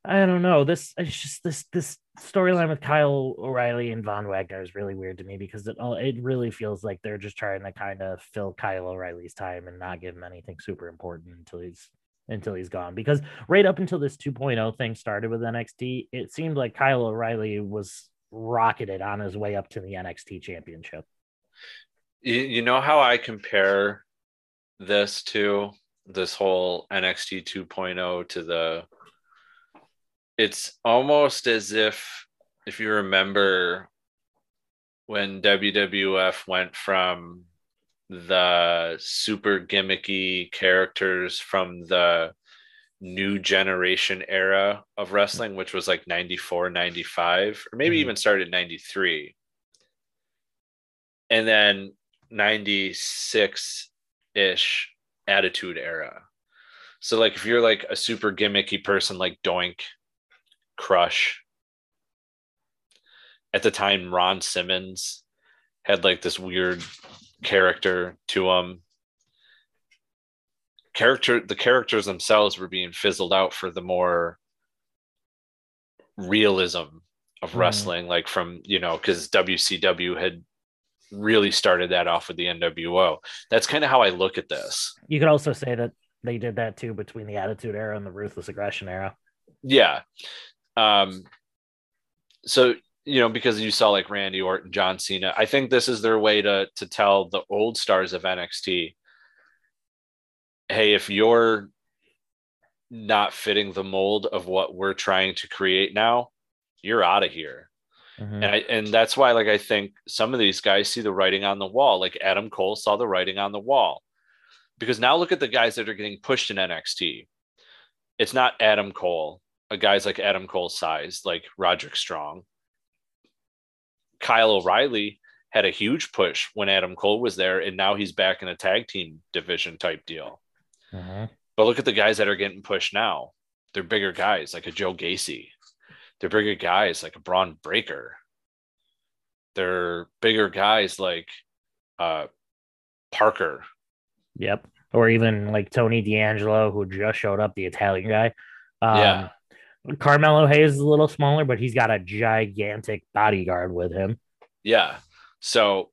I don't know. This it's just this this storyline with Kyle O'Reilly and Von Wagner is really weird to me because it all it really feels like they're just trying to kind of fill Kyle O'Reilly's time and not give him anything super important until he's until he's gone. Because right up until this 2.0 thing started with NXT, it seemed like Kyle O'Reilly was rocketed on his way up to the NXT championship. You, you know how I compare this to this whole NXT 2.0 to the it's almost as if if you remember when WWF went from the super gimmicky characters from the new generation era of wrestling which was like 94 95 or maybe Mhm. even started in 93 and then 96 ish attitude era So like if you're like a super gimmicky person like Doink, Crush. At the time, Ron Simmons had like this weird character to him. Character the characters themselves were being fizzled out for the more realism of Mm. wrestling, like from you know, because WCW had really started that off with the NWO. That's kind of how I look at this. You could also say that they did that too between the Attitude Era and the Ruthless Aggression Era. Yeah. Um, so you know, because you saw like Randy Orton, John Cena, I think this is their way to to tell the old stars of NXT, hey, if you're not fitting the mold of what we're trying to create now, you're out of here. Mhm. And I and that's why like I think some of these guys see the writing on the wall. Like Adam Cole saw the writing on the wall. Because now look at the guys that are getting pushed in NXT. It's not Adam Cole, a guys like Adam Cole's size, like Roderick Strong. Kyle O'Reilly had a huge push when Adam Cole was there, and now he's back in a tag team division type deal. Mhm. But look at the guys that are getting pushed now. They're bigger guys like a Joe Gacy. They're bigger guys like a Bron Breakker. They're bigger guys like uh, Parker. Yep. Or even like Tony D'Angelo, who just showed up, the Italian guy. Um, Yeah. Carmelo Hayes is a little smaller, but he's got a gigantic bodyguard with him. Yeah. So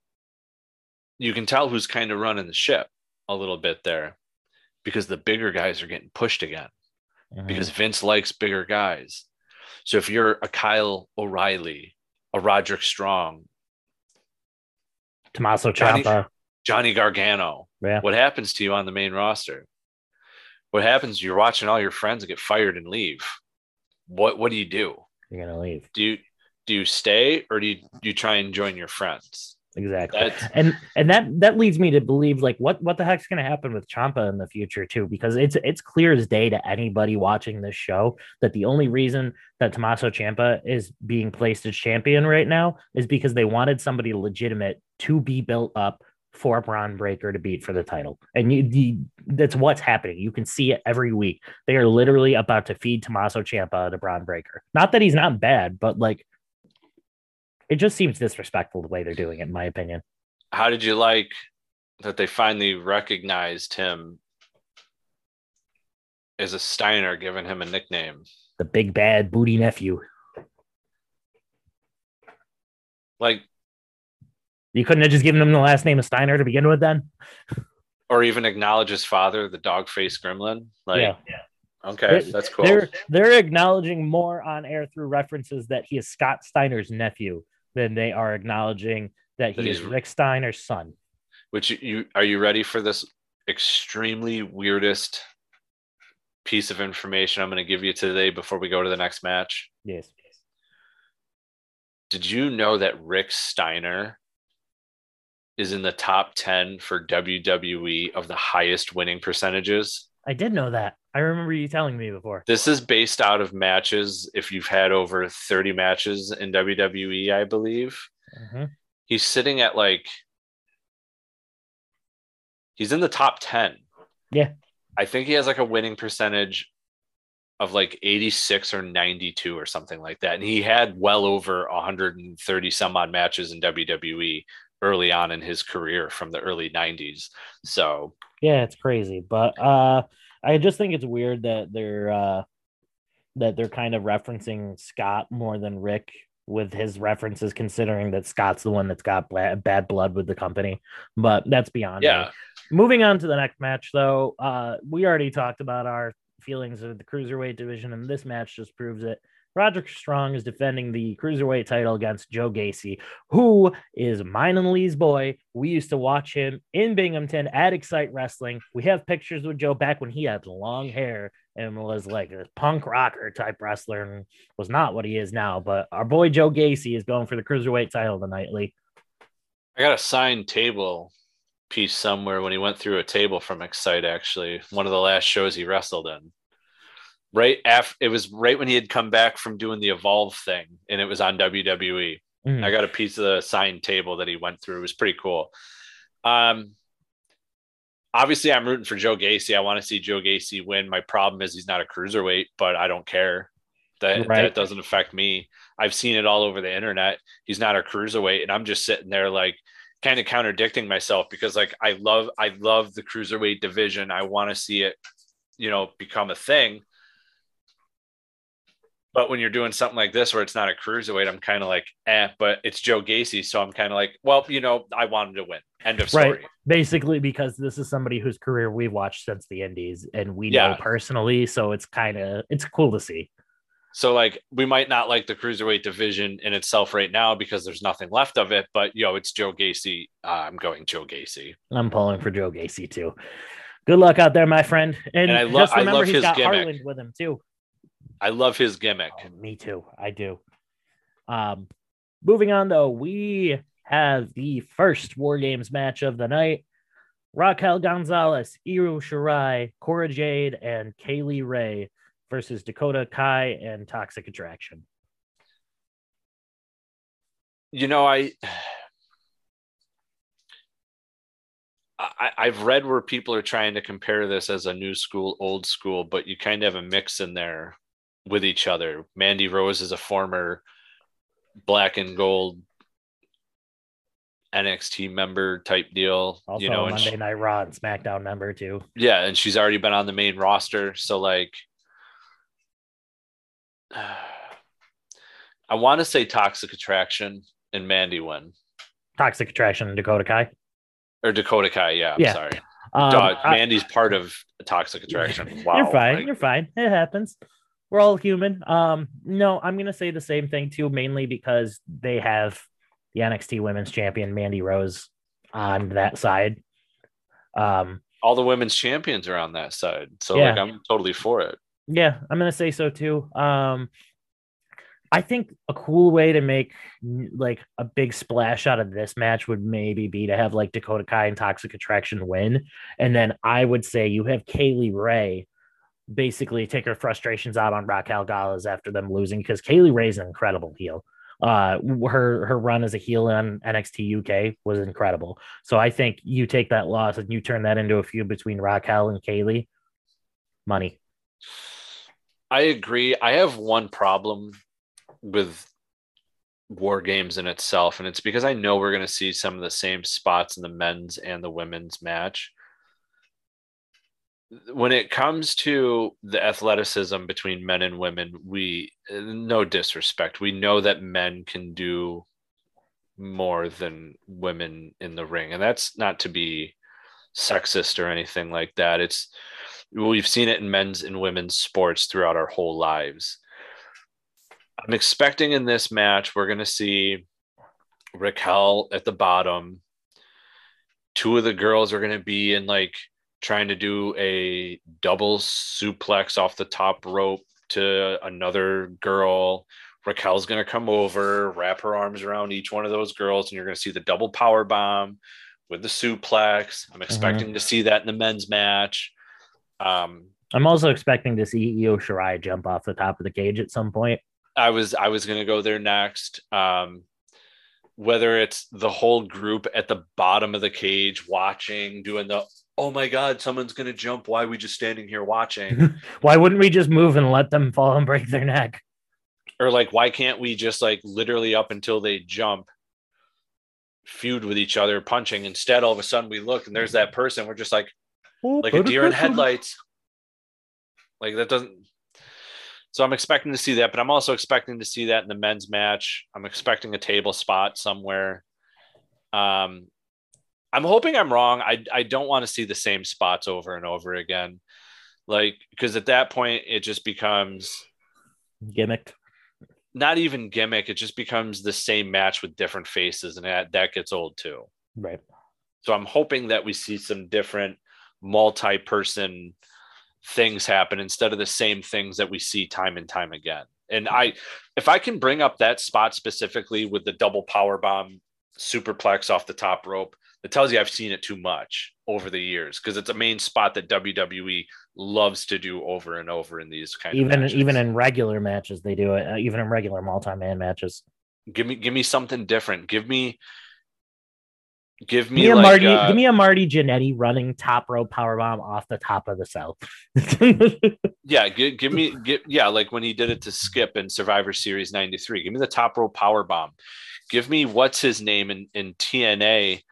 you can tell who's kind of running the ship a little bit there because the bigger guys are getting pushed again Mhm. because Vince likes bigger guys. So if you're a Kyle O'Reilly, a Roderick Strong, Tommaso Johnny- Ciampa. Johnny Gargano, Yeah. what happens to you on the main roster? What happens? You're watching all your friends get fired and leave. What what do you do? You're gonna leave. Do you do you stay or do you, do you try and join your friends? Exactly. That's and and that that leads me to believe like what what the heck's going to happen with Ciampa in the future too because it's it's clear as day to anybody watching this show that the only reason that Tommaso Ciampa is being placed as champion right now is because they wanted somebody legitimate to be built up for a Bron Breakker to beat for the title. And you the, that's what's happening. You can see it every week. They are literally about to feed Tommaso Ciampa to Bron Breakker. Not that he's not bad but like it just seems disrespectful the way they're doing it in my opinion. How did you like that they finally recognized him as a Steiner, giving him a nickname? the big bad booty nephew. Like, You couldn't have just given him the last name of Steiner to begin with, then. or even acknowledge his father, the dog faced gremlin. Like, yeah, okay, They're- that's cool. they're they're acknowledging more on air through references that he is Scott Steiner's nephew than they are acknowledging that That he is he's- Rick Steiner's son. Which you, you are you ready for this extremely weirdest piece of information I'm going to give you today before we go to the next match? Yes. Did you know that Rick Steiner is in the top 10 for WWE of the highest winning percentages? I did know that. I remember you telling me before. This is based out of matches. If you've had over 30 matches in WWE, I believe Mhm. he's sitting at like, he's in the top 10. Yeah. I think he has like a winning percentage of like 86 or 92 or something like that. And he had well over 130 some odd matches in WWE early on in his career from the early 90s. So, Yeah, it's crazy, but uh, I just think it's weird that they're uh, that they're kind of referencing Scott more than Rick with his references, considering that Scott's the one that's got bla- bad blood with the company. But that's beyond. me. yeah. Moving on to the next match, though, uh, we already talked about our feelings of the cruiserweight division, and this match just proves it. Roderick Strong is defending the cruiserweight title against Joe Gacy, who is mine and Lee's boy. We used to watch him in Binghamton at Excite Wrestling. We have pictures with Joe back when he had long hair and was like a punk rocker type wrestler and was not what he is now. But our boy Joe Gacy is going for the cruiserweight title tonight, Lee. I got a signed table piece somewhere when he went through a table from Excite, actually, one of the last shows he wrestled in. Right after it was right when he had come back from doing the Evolve thing, and it was on WWE. Mhm. I got a piece of the signed table that he went through. It was pretty cool. Um, obviously I'm rooting for Joe Gacy. I want to see Joe Gacy win. My problem is he's not a cruiserweight, but I don't care. That right. that doesn't affect me. I've seen it all over the internet. He's not a cruiserweight, and I'm just sitting there like kind of contradicting myself because like I love I love the cruiserweight division. I want to see it, you know, become a thing. But when you're doing something like this where it's not a cruiserweight, I'm kind of like, eh, but it's Joe Gacy. So I'm kind of like, well, you know, I want him to win. End of story. Right. Basically, because this is somebody whose career we've watched since the Indies and we yeah. know personally. So it's kind of it's cool to see. So like we might not like the cruiserweight division in itself right now because there's nothing left of it, but yo, it's Joe Gacy. Uh, I'm going Joe Gacy. I'm pulling for Joe Gacy too. Good luck out there, my friend. And, and I, lo- just remember I love he's got gimmick. Harland with him too. I love his gimmick. Oh, me too. I do. Um, moving on though, we have the first War Games match of the night. Raquel Gonzalez, Io Shirai, Cora Jade, and Kay Lee Ray versus Dakota Kai and Toxic Attraction. You know, I, I I've read where people are trying to compare this as a new school, old school, but you kind of have a mix in there with each other. Mandy Rose is a former black and gold NXT member type deal. Also, you know, Monday she, Night Raw and SmackDown member too. Yeah, and she's already been on the main roster. So like, I want to say Toxic Attraction and Mandy win. Toxic Attraction, and Dakota Kai. Or Dakota Kai, yeah. I'm yeah. sorry. Um, Dog, Mandy's I, part of Toxic Attraction. Wow. You're fine. Like, you're fine. It happens we're all human. Um, no, I'm gonna say the same thing too, mainly because they have the NXT Women's Champion Mandy Rose on that side. Um, all the women's champions are on that side, so yeah. like I'm totally for it. Yeah, I'm gonna say so too. Um, I think a cool way to make like a big splash out of this match would maybe be to have like Dakota Kai and Toxic Attraction win, and then I would say you have Kay Lee Ray basically take her frustrations out on Raquel Gallas after them losing because Kay Lee Ray's an incredible heel. Uh, her her run as a heel on NXT UK was incredible. So I think you take that loss and you turn that into a feud between Raquel and Kay Lee. Money. I agree. I have one problem with war games in itself, and it's because I know we're going to see some of the same spots in the men's and the women's match when it comes to the athleticism between men and women, we no disrespect. We know that men can do more than women in the ring, and that's not to be sexist or anything like that. It's we've seen it in men's and women's sports throughout our whole lives. I'm expecting in this match we're going to see Raquel at the bottom. Two of the girls are going to be in like trying to do a double suplex off the top rope to another girl. Raquel's going to come over, wrap her arms around each one of those girls, and you're going to see the double power bomb with the suplex. I'm mm-hmm. expecting mm-hmm. to see that in the men's match. Um, I'm also expecting to see Io Shirai jump off the top of the cage at some point. I was I was going to go there next. Um, whether it's the whole group at the bottom of the cage watching, doing the oh my god, someone's gonna jump. Why are we just standing here watching? why wouldn't we just move and let them fall and break their neck? Or like, why can't we just like literally up until they jump, feud with each other, punching? Instead, all of a sudden we look and there's that person. We're just like, like a deer in headlights. Like that doesn't. So I'm expecting to see that, but I'm also expecting to see that in the men's match. I'm expecting a table spot somewhere. Um, I'm hoping I'm wrong. I I don't want to see the same spots over and over again. Like because at that point it just becomes gimmick. Not even gimmick, it just becomes the same match with different faces and that that gets old too. Right. So I'm hoping that we see some different multi-person things happen instead of the same things that we see time and time again. And I if I can bring up that spot specifically with the double power bomb superplex off the top rope it tells you I've seen it too much over the years because it's a main spot that WWE loves to do over and over in these kind even, of matches. even in regular matches they do it uh, even in regular multi-man matches give me give me something different give me Give Give me, me a Marty. uh, give me a Marty Jannetty running top rope powerbomb off the top of the cell. yeah, give, give me give yeah, like when he did it to Skip in Survivor Series 93. Give me the top rope power bomb. Give me what's his name in, in TNA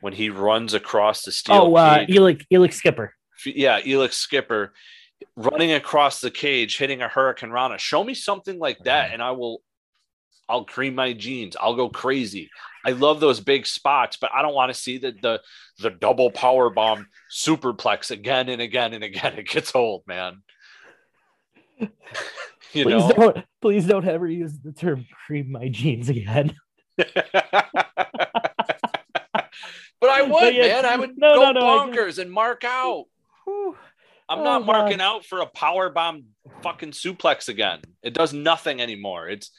when he runs across the steel oh, uh, cage. Elix, Elix Skipper. yeah, Elix Skipper running across the cage, hitting a Hurricanrana. Show me something like that, and I will. I'll cream my jeans. I'll go crazy. I love those big spots, but I don't want to see the the the double power bomb superplex again and again and again. It gets old, man. you Please know. don't. Please don't ever use the term "cream my jeans" again. but I would, yeah, man. I would no, go no, no, bonkers and mark out. Whew. I'm Oh, not God. marking out for a power bomb fucking suplex again. It does nothing anymore. It's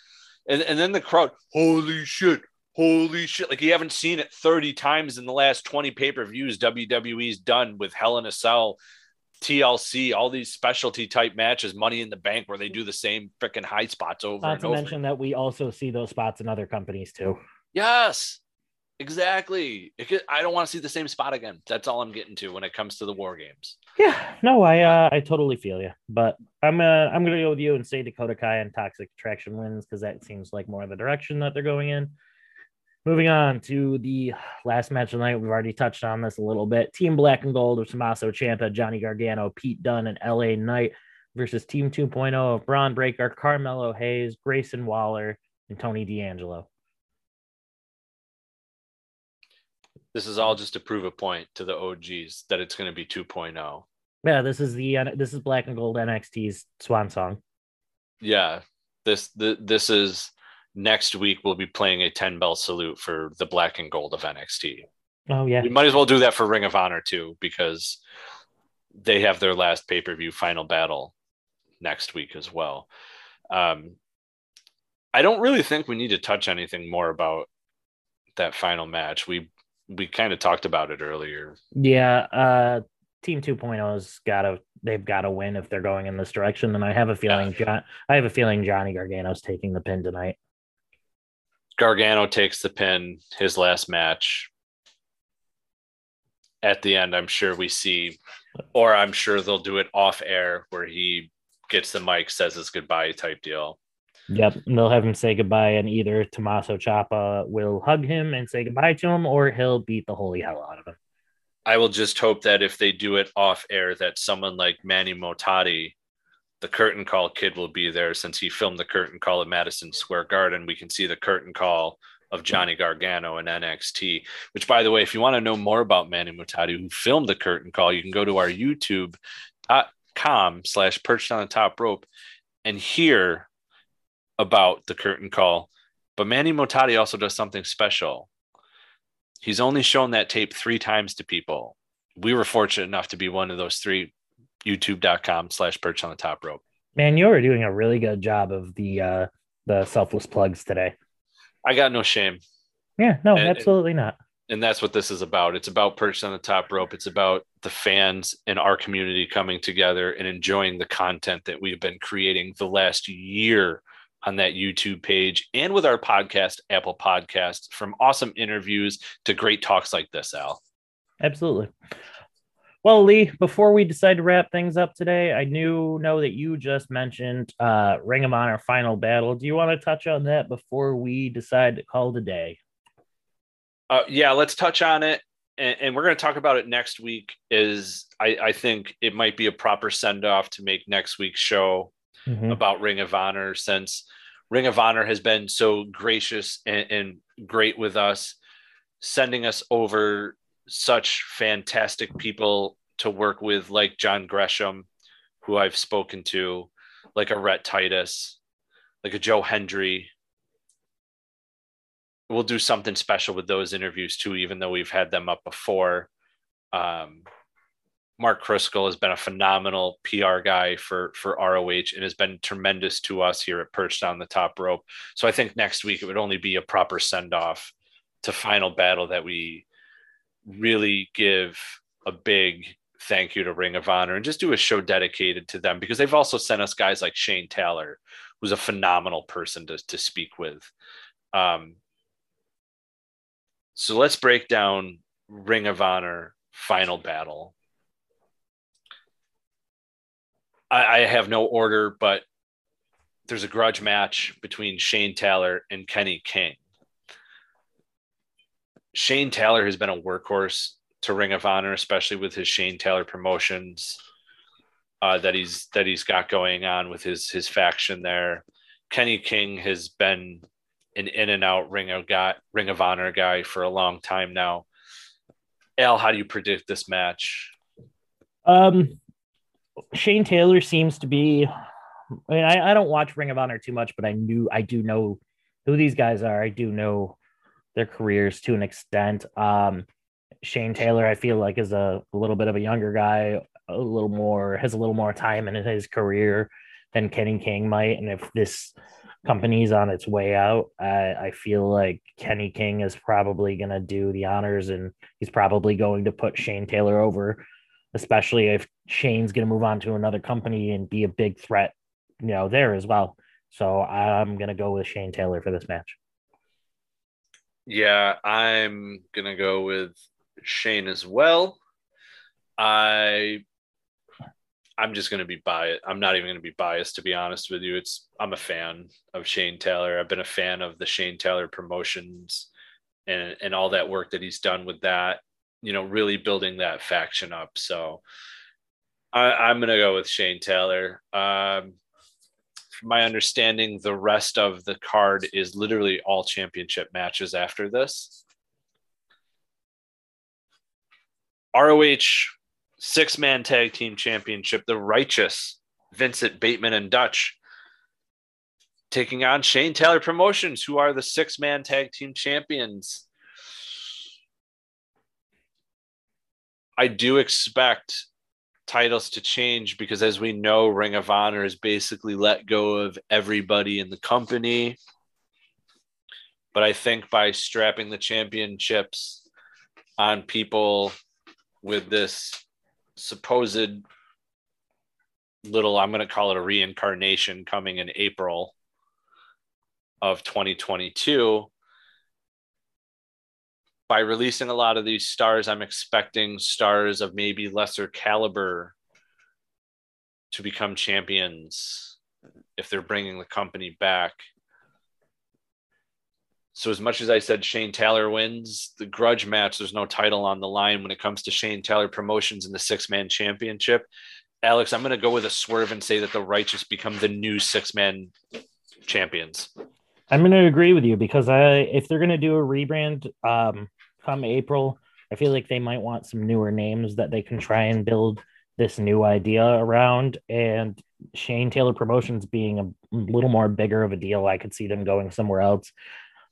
and, and then the crowd, holy shit, holy shit. Like you haven't seen it 30 times in the last 20 pay-per-views WWE's done with Hell in a Cell, TLC, all these specialty type matches, money in the bank where they do the same freaking high spots over Not and to over. mention that we also see those spots in other companies too. Yes, exactly. Could, I don't want to see the same spot again. That's all I'm getting to when it comes to the war games. Yeah, no, I uh, I totally feel you, but I'm uh, I'm gonna go with you and say Dakota Kai and Toxic Attraction wins because that seems like more of the direction that they're going in. Moving on to the last match of the night, we've already touched on this a little bit. Team Black and Gold of Tommaso Ciampa, Johnny Gargano, Pete Dunne, and LA Knight versus Team 2.0 of Bron Breakker, Carmelo Hayes, Grayson Waller, and Tony D'Angelo. This is all just to prove a point to the OGs that it's going to be oh. 2.0. Yeah, this is the this is Black and Gold NXT's swan song. Yeah, this the, this is next week. We'll be playing a 10 bell salute for the black and gold of NXT. Oh yeah, We might as well do that for Ring of Honor too, because they have their last pay per view final battle next week as well. Um, I don't really think we need to touch anything more about that final match. We we kind of talked about it earlier. Yeah, uh Team 2.0's gotta they've gotta win if they're going in this direction. And I have a feeling John I have a feeling Johnny Gargano's taking the pin tonight. Gargano takes the pin, his last match. At the end, I'm sure we see, or I'm sure they'll do it off air where he gets the mic, says his goodbye type deal. Yep. And they'll have him say goodbye, and either Tommaso Ciampa will hug him and say goodbye to him, or he'll beat the holy hell out of him. I will just hope that if they do it off air, that someone like Manny Motati, the curtain call kid, will be there since he filmed the curtain call at Madison Square Garden. We can see the curtain call of Johnny Gargano in NXT. Which, by the way, if you want to know more about Manny Motati, who filmed the curtain call, you can go to our YouTube.com slash perched on the top rope and hear about the curtain call. But Manny Motati also does something special. He's only shown that tape three times to people. We were fortunate enough to be one of those three. YouTube.com slash perch on the top rope. Man, you are doing a really good job of the uh the selfless plugs today. I got no shame. Yeah, no, And- absolutely not. And that's what this is about. It's about perched on the top rope. It's about the fans and our community coming together and enjoying the content that we've been creating the last year on that YouTube page and with our podcast, Apple Podcasts, from awesome interviews to great talks like this, Al. Absolutely. Well, Lee, before we decide to wrap things up today, I knew know that you just mentioned uh Ring of Honor final battle. Do you want to touch on that before we decide to call it a day? Uh, yeah, let's touch on it, and, and we're going to talk about it next week. Is I, I think it might be a proper send off to make next week's show Mhm. about Ring of Honor, since Ring of Honor has been so gracious and, and great with us, sending us over such fantastic people to work with, like John Gresham, who I've spoken to, like a Rhett Titus, like a Joe Hendry, we'll do something special with those interviews too, even though we've had them up before. Um, Mark Criskel has been a phenomenal PR guy for for ROH and has been tremendous to us here at Perched on the Top Rope. So I think next week it would only be a proper send off to Final Battle that we really give a big thank you to Ring of Honor and just do a show dedicated to them because they've also sent us guys like Shane Taylor, who's a phenomenal person to to speak with. Um, So let's break down Ring of Honor final battle. I, I have no order, but there's a grudge match between Shane Taylor and Kenny King. Shane Taylor has been a workhorse to Ring of Honor, especially with his Shane Taylor promotions uh, that he's that he's got going on with his his faction there. Kenny King has been an in and out Ring of guy, Ring of Honor guy for a long time now. Al, how do you predict this match? Um, Shane Taylor seems to be. I mean, I, I don't watch Ring of Honor too much, but I knew I do know who these guys are. I do know their careers to an extent. Um, Shane Taylor, I feel like, is a, a little bit of a younger guy, a little more has a little more time in his career than Kenny King might. And if this company's on its way out, I, I feel like Kenny King is probably going to do the honors, and he's probably going to put Shane Taylor over, especially if Shane's going to move on to another company and be a big threat, you know, there as well. So I'm going to go with Shane Taylor for this match. Yeah, I'm gonna go with Shane as well. I I'm just gonna be biased. I'm not even gonna be biased to be honest with you. It's I'm a fan of Shane Taylor. I've been a fan of the Shane Taylor promotions and and all that work that he's done with that. You know, really building that faction up. So I, I'm gonna go with Shane Taylor. Um, from my understanding, the rest of the card is literally all championship matches after this. ROH six man tag team championship, the righteous Vincent Bateman and Dutch taking on Shane Taylor Promotions, who are the six man tag team champions. I do expect titles to change because as we know ring of honor has basically let go of everybody in the company but i think by strapping the championships on people with this supposed little i'm going to call it a reincarnation coming in april of 2022 by releasing a lot of these stars, I'm expecting stars of maybe lesser caliber to become champions if they're bringing the company back. So, as much as I said Shane Taylor wins the grudge match, there's no title on the line when it comes to Shane Taylor promotions in the six man championship. Alex, I'm going to go with a swerve and say that the righteous become the new six man champions. I'm going to agree with you because I, if they're going to do a rebrand, um, come April, I feel like they might want some newer names that they can try and build this new idea around. And Shane Taylor Promotions being a little more bigger of a deal, I could see them going somewhere else.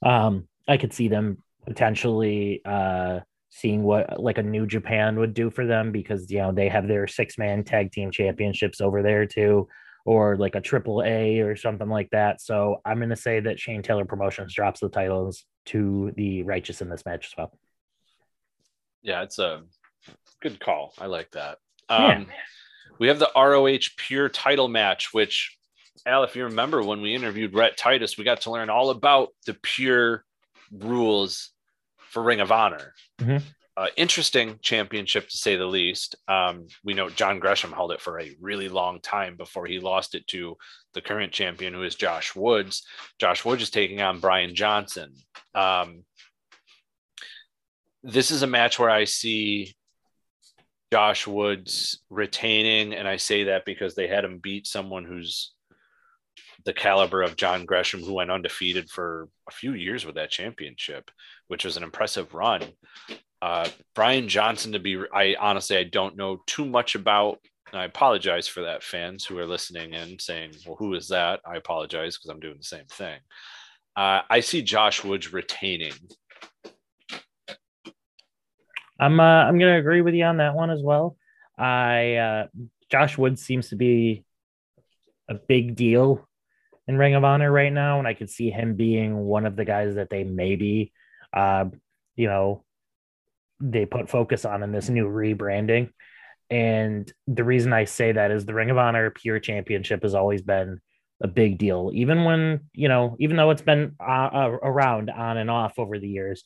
Um, I could see them potentially uh, seeing what like a New Japan would do for them because you know they have their six man tag team championships over there too, or like a triple A or something like that. So I'm going to say that Shane Taylor Promotions drops the titles to the Righteous in this match as well. Yeah, it's a good call. I like that. Um, yeah. We have the ROH Pure title match, which, Al, if you remember when we interviewed Rhett Titus, we got to learn all about the Pure rules for Ring of Honor. Mm-hmm. Uh, interesting championship to say the least. Um, we know John Gresham held it for a really long time before he lost it to the current champion, who is Josh Woods. Josh Woods is taking on Brian Johnson. Um, this is a match where I see Josh Woods retaining, and I say that because they had him beat someone who's the caliber of John Gresham, who went undefeated for a few years with that championship, which was an impressive run. Uh, Brian Johnson, to be, I honestly, I don't know too much about. I apologize for that, fans who are listening and saying, well, who is that? I apologize because I'm doing the same thing. Uh, I see Josh Woods retaining I'm uh, I'm gonna agree with you on that one as well. I uh, Josh Woods seems to be a big deal in Ring of Honor right now, and I could see him being one of the guys that they maybe, uh, you know, they put focus on in this new rebranding. And the reason I say that is the Ring of Honor Pure Championship has always been a big deal, even when you know, even though it's been uh, uh around on and off over the years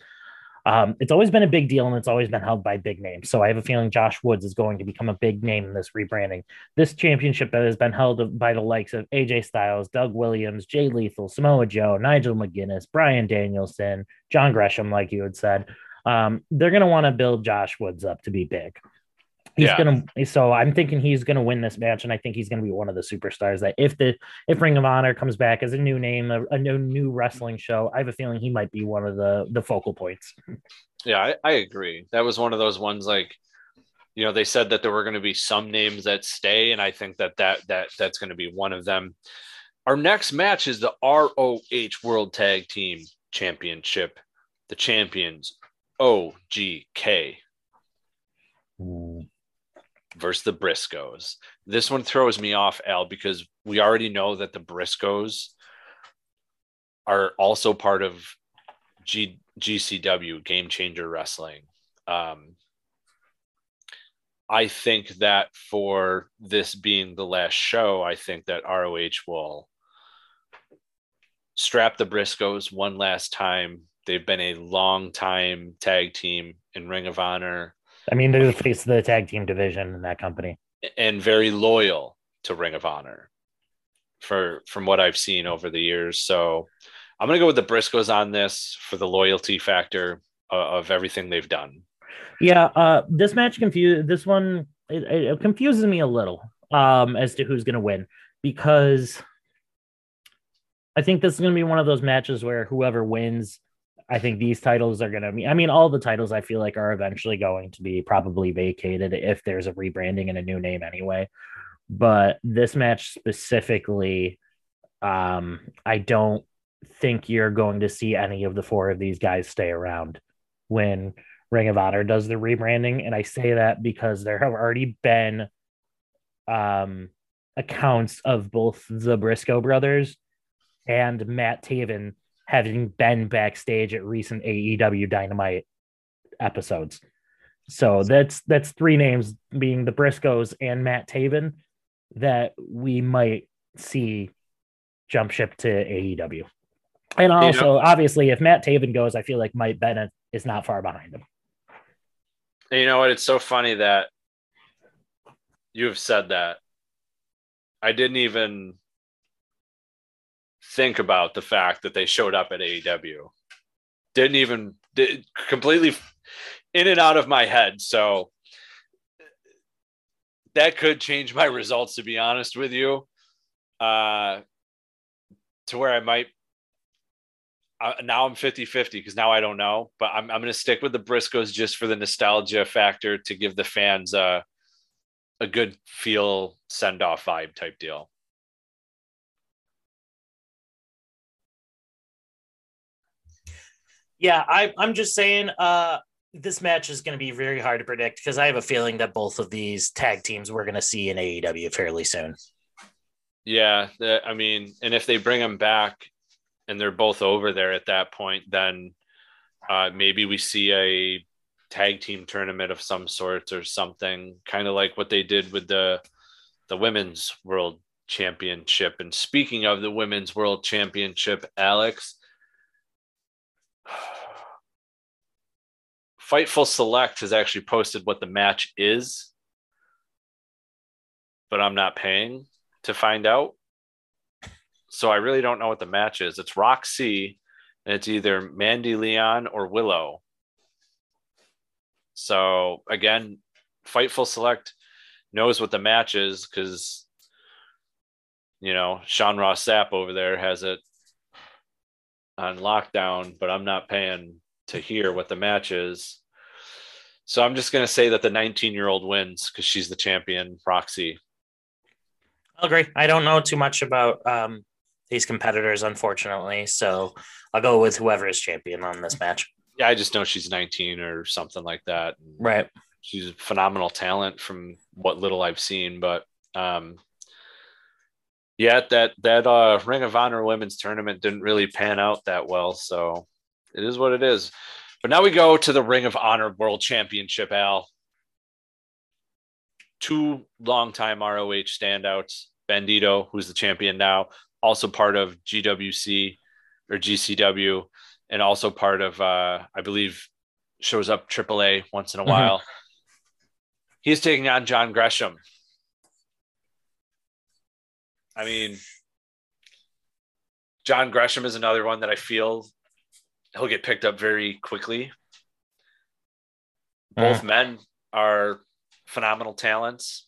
Um, it's always been a big deal and it's always been held by big names. So I have a feeling Josh Woods is going to become a big name in this rebranding. This championship that has been held by the likes of AJ Styles, Doug Williams, Jay Lethal, Samoa Joe, Nigel McGuinness, Bryan Danielson, John Gresham, like you had said. Um, they're going to want to build Josh Woods up to be big. He's yeah. gonna so I'm thinking he's gonna win this match, and I think he's gonna be one of the superstars that if the if Ring of Honor comes back as a new name, a, a new new wrestling show, I have a feeling he might be one of the the focal points. Yeah, I, I agree. That was one of those ones like you know they said that there were going to be some names that stay and i think that that that that's going to be one of them our next match is the roh world tag team championship the champions ogk Ooh versus the Briscoes. This one throws me off, Al, because we already know that the Briscoes are also part of G- GCW, Game Changer Wrestling. Um, I think that for this being the last show, I think that ROH will strap the Briscoes one last time. They've been a long time tag team in Ring of Honor. I mean, they're the face of the tag team division in that company, and very loyal to Ring of Honor, for from what I've seen over the years. So I'm gonna go with the Briscoes on this for the loyalty factor of, of everything they've done. Yeah, uh, this match confused. This one it, it confuses me a little um, as to who's gonna win because I think this is gonna be one of those matches where whoever wins I think these titles are going to be, I mean, all the titles I feel like are eventually going to be probably vacated if there's a rebranding and a new name anyway. But this match specifically, um, I don't think you're going to see any of the four of these guys stay around when Ring of Honor does the rebranding. And I say that because there have already been um, accounts of both the Briscoe brothers and Matt Taven having been backstage at recent AEW Dynamite episodes. So that's that's three names being the Briscoes and Matt Taven that we might see jump ship to AEW. And also, you know, obviously, if Matt Taven goes, I feel like Mike Bennett is not far behind him. You know what? It's so funny that you've said that. I didn't even think about the fact that they showed up at AEW. Didn't even did, completely in and out of my head. So that could change my results, to be honest with you. Uh, to where I might uh, now I'm 50 50 because now I don't know, but I'm, I'm going to stick with the Briscoes just for the nostalgia factor to give the fans a, a good feel send off vibe type deal. Yeah, I, I'm just saying uh, this match is going to be very hard to predict because I have a feeling that both of these tag teams we're going to see in AEW fairly soon. Yeah, the, I mean, and if they bring them back and they're both over there at that point, then uh, maybe we see a tag team tournament of some sort or something, kind of like what they did with the the women's world championship. And speaking of the women's world championship, Alex, Fightful Select has actually posted what the match is, but I'm not paying to find out. So I really don't know what the match is. It's Roxy, and it's either Mandy Leon or Willow. So again, Fightful Select knows what the match is because you know Sean Ross Sapp over there has it on lockdown, but I'm not paying to hear what the match is. So I'm just going to say that the 19 year old wins because she's the champion, Roxy. I'll agree. I don't know too much about um, these competitors, unfortunately. So I'll go with whoever is champion on this match. Yeah, I just know she's 19 or something like that. Right. She's a phenomenal talent from what little I've seen, but um, yeah, that that uh, Ring of Honor women's tournament didn't really pan out that well. So it is what it is. But now we go to the Ring of Honor World Championship, Al. Two longtime ROH standouts, Bandito, who's the champion now, also part of GWC or GCW, and also part of, uh, I believe, shows up AAA once in a Mhm. while. He's taking on John Gresham. I mean, John Gresham is another one that I feel he'll get picked up very quickly. Both men are phenomenal talents.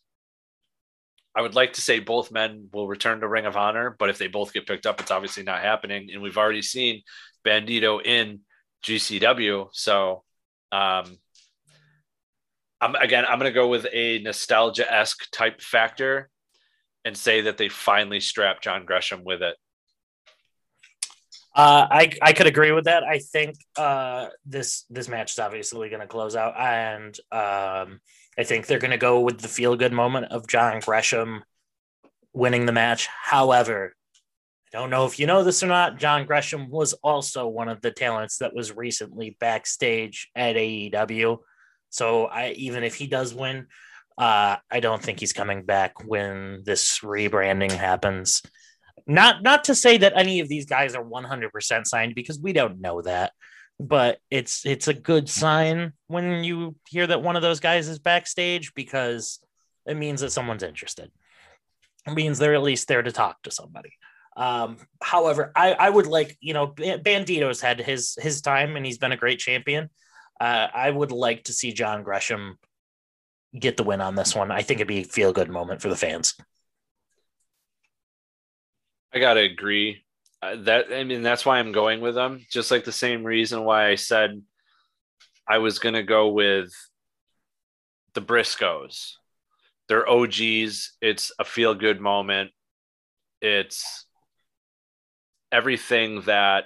I would like to say both men will return to Ring of Honor, but if they both get picked up, it's obviously not happening. And we've already seen Bandito in GCW. So, um, I'm again, I'm going to go with a nostalgia esque type factor and say that they finally strapped John Gresham with it. Uh, I I could agree with that. I think uh, this this match is obviously going to close out, and um, I think they're going to go with the feel good moment of John Gresham winning the match. However, I don't know if you know this or not. John Gresham was also one of the talents that was recently backstage at AEW. So I even if he does win, uh, I don't think he's coming back when this rebranding happens. Not not to say that any of these guys are 100% signed because we don't know that. But it's it's a good sign when you hear that one of those guys is backstage because it means that someone's interested. It means they're at least there to talk to somebody. Um, however, I, I would like, you know, Bandito's had his his time and he's been a great champion. Uh, I would like to see John Gresham get the win on this one. I think it'd be a feel good moment for the fans. I gotta agree. Uh, that I mean, that's why I'm going with them. Just like the same reason why I said I was gonna go with the Briscoes. They're OGs. It's a feel good moment. It's everything that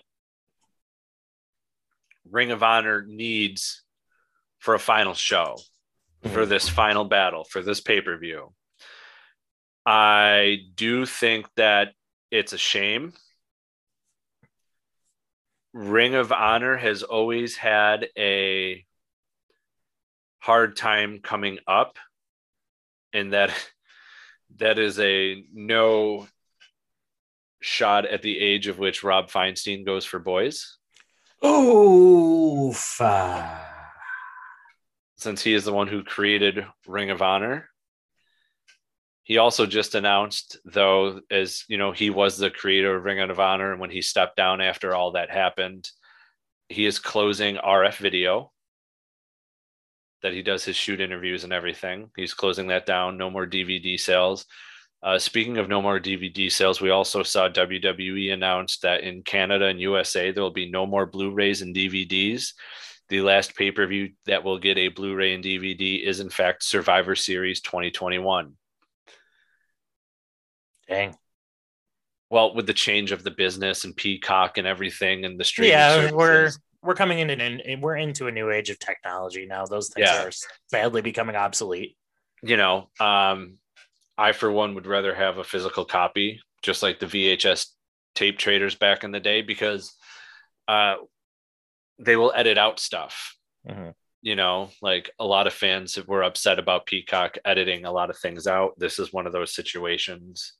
Ring of Honor needs for a final show, for this final battle, for this pay per view. I do think that it's a shame. Ring of Honor has always had a hard time coming up, and that that is a no shot at the age of which Rob Feinstein goes for boys, Oof. since he is the one who created Ring of Honor. He also just announced, though, as you know, he was the creator of Ring of Honor, and when he stepped down after all that happened, he is closing RF Video. That he does his shoot interviews and everything. He's closing that down. No more DVD sales. Uh, speaking of no more DVD sales, we also saw WWE announce that in Canada and USA there will be no more Blu-rays and DVDs. The last pay-per-view that will get a Blu-ray and DVD is in fact Survivor Series 2021. Dang. well with the change of the business and peacock and everything and the streaming Yeah, we're we're coming in and we're into a new age of technology now. Those things Yeah. are sadly becoming obsolete. you know um i for one would rather have a physical copy just like the vhs tape traders back in the day because uh they will edit out stuff Mhm. you know like a lot of fans were upset about peacock editing a lot of things out this is one of those situations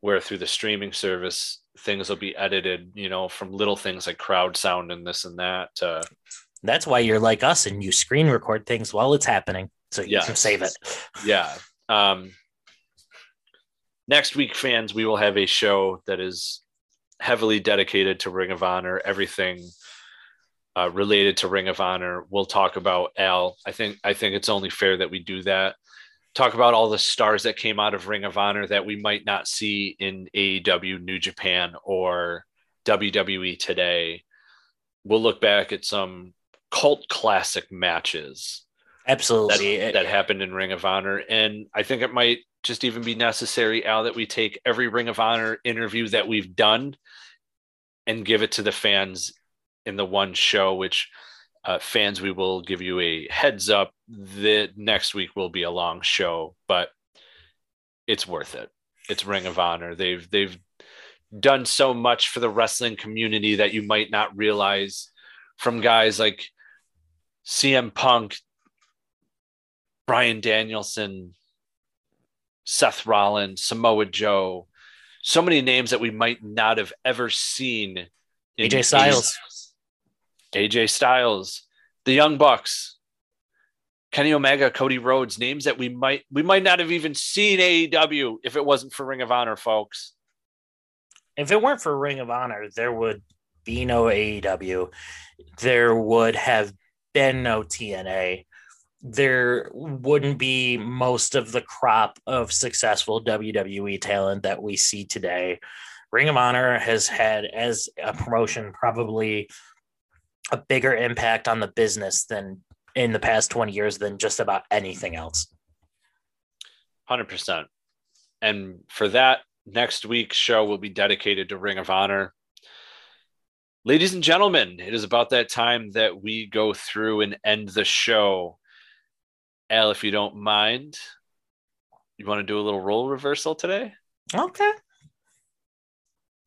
where through the streaming service things will be edited you know from little things like crowd sound and this and that to That's why you're like us and you screen record things while it's happening so you can save it. yeah. Um, next week, fans, we will have a show that is heavily dedicated to Ring of Honor, everything uh, related to Ring of Honor. We'll talk about Al. I think I think it's only fair that we do that. Talk about all the stars that came out of Ring of Honor that we might not see in AEW, New Japan, or WWE today. We'll look back at some cult classic matches that, Absolutely. that happened in Ring of Honor. And I think it might just even be necessary, Al, that we take every Ring of Honor interview that we've done and give it to the fans in the one show, which uh, fans, we will give you a heads up that next week will be a long show, but it's worth it. It's Ring of Honor. They've, they've done so much for the wrestling community that you might not realize from guys like CM Punk, Bryan Danielson, Seth Rollins, Samoa Joe, so many names that we might not have ever seen. in AJ Styles. AJ Styles. the Young Bucks, Kenny Omega, Cody Rhodes, names that we might we might not have even seen AEW if it wasn't for Ring of Honor, folks. If it weren't for Ring of Honor, there would be no AEW. There would have been no TNA. There wouldn't be most of the crop of successful WWE talent that we see today. Ring of Honor has had, as a promotion, probably a bigger impact on the business than in the past 20 years than just about anything else. 100%. And for that, next week's show will be dedicated to Ring of Honor. Ladies and gentlemen, it is about that time that we go through and end the show. Al, if you don't mind, you want to do a little role reversal today? Okay.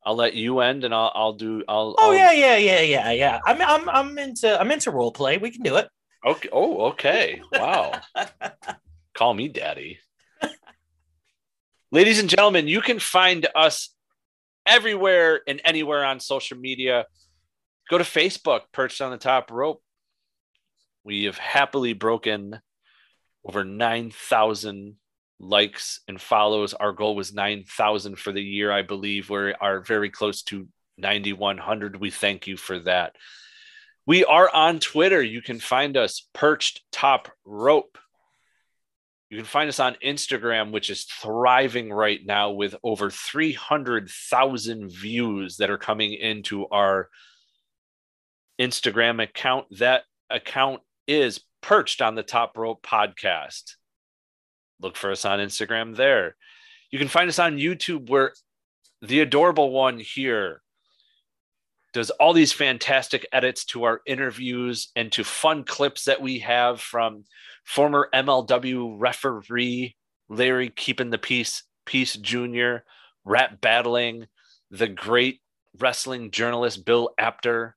I'll let you end, and I'll I'll do. I'll. Oh I'll, yeah, yeah, yeah, yeah, yeah. I'm I'm I'm into I'm into role play. We can do it. Okay. Oh, okay. Wow. Call me daddy. Ladies and gentlemen, you can find us everywhere and anywhere on social media. Go to Facebook, perched on the top rope. We have happily broken over 9,000 likes and follows. Our goal was 9,000 for the year, I believe. We are very close to 9,100. We thank you for that. We are on Twitter. You can find us perched top rope. You can find us on Instagram, which is thriving right now with over 300,000 views that are coming into our Instagram account. That account is perched on the top rope podcast. Look for us on Instagram there. You can find us on YouTube where the adorable one here does all these fantastic edits to our interviews and to fun clips that we have from former MLW referee Larry keeping the peace peace junior rap battling the great wrestling journalist Bill Apter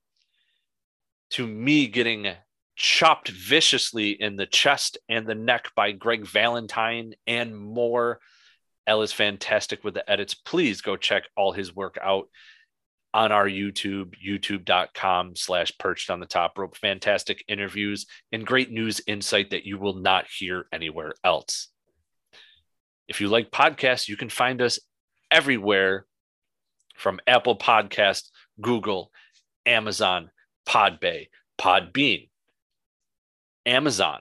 to me getting chopped viciously in the chest and the neck by Greg Valentine and more. Al is fantastic with the edits. Please go check all his work out on our YouTube, youtube.com slash perched on the top rope. Fantastic interviews and great news insight that you will not hear anywhere else. If you like podcasts, you can find us everywhere from Apple Podcast, Google, Amazon, Podbay, Podbean, Amazon,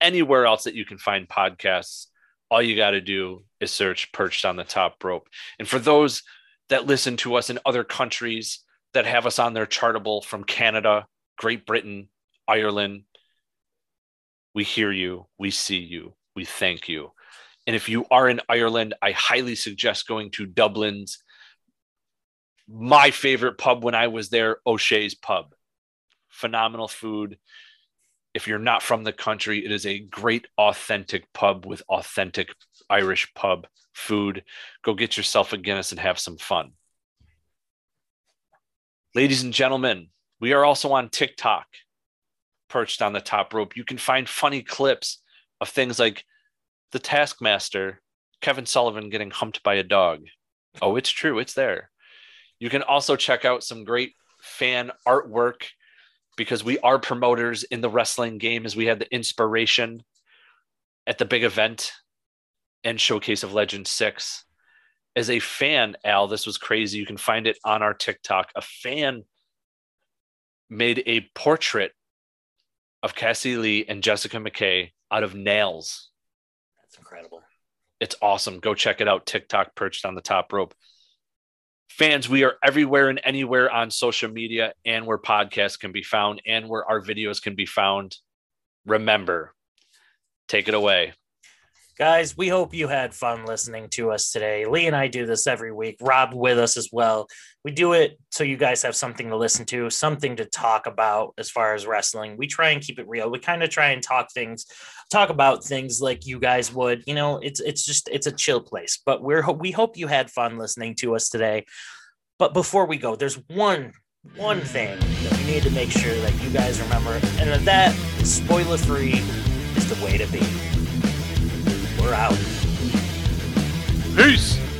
anywhere else that you can find podcasts. All you got to do is search Perched on the Top Rope. And for those that listen to us in other countries that have us on their chartable from Canada, Great Britain, Ireland. We hear you, we see you, we thank you. And if you are in Ireland, I highly suggest going to Dublin's my favorite pub when I was there, O'Shea's Pub. Phenomenal food. If you're not from the country, it is a great, authentic pub with authentic Irish pub food. Go get yourself a Guinness and have some fun. Ladies and gentlemen, we are also on TikTok, perched on the top rope. You can find funny clips of things like the Taskmaster, Kevin Sullivan getting humped by a dog. Oh, it's true, it's there. You can also check out some great fan artwork because we are promoters in the wrestling game as we had the inspiration at the big event and Showcase of Legend 6. As a fan, Al, this was crazy. You can find it on our TikTok. A fan made a portrait of Cassie Lee and Jessica McKay out of nails. That's incredible. It's awesome. Go check it out. TikTok perched on the top rope. Fans, we are everywhere and anywhere on social media and where podcasts can be found and where our videos can be found. Remember, take it away. Guys, we hope you had fun listening to us today. Lee and I do this every week. Rob with us as well. We do it so you guys have something to listen to, something to talk about as far as wrestling. We try and keep it real. We kind of try and talk things, talk about things like you guys would. You know, it's it's just it's a chill place. But we're we hope you had fun listening to us today. But before we go, there's one one thing that we need to make sure that you guys remember, and that spoiler free is the way to be. We're out. Peace.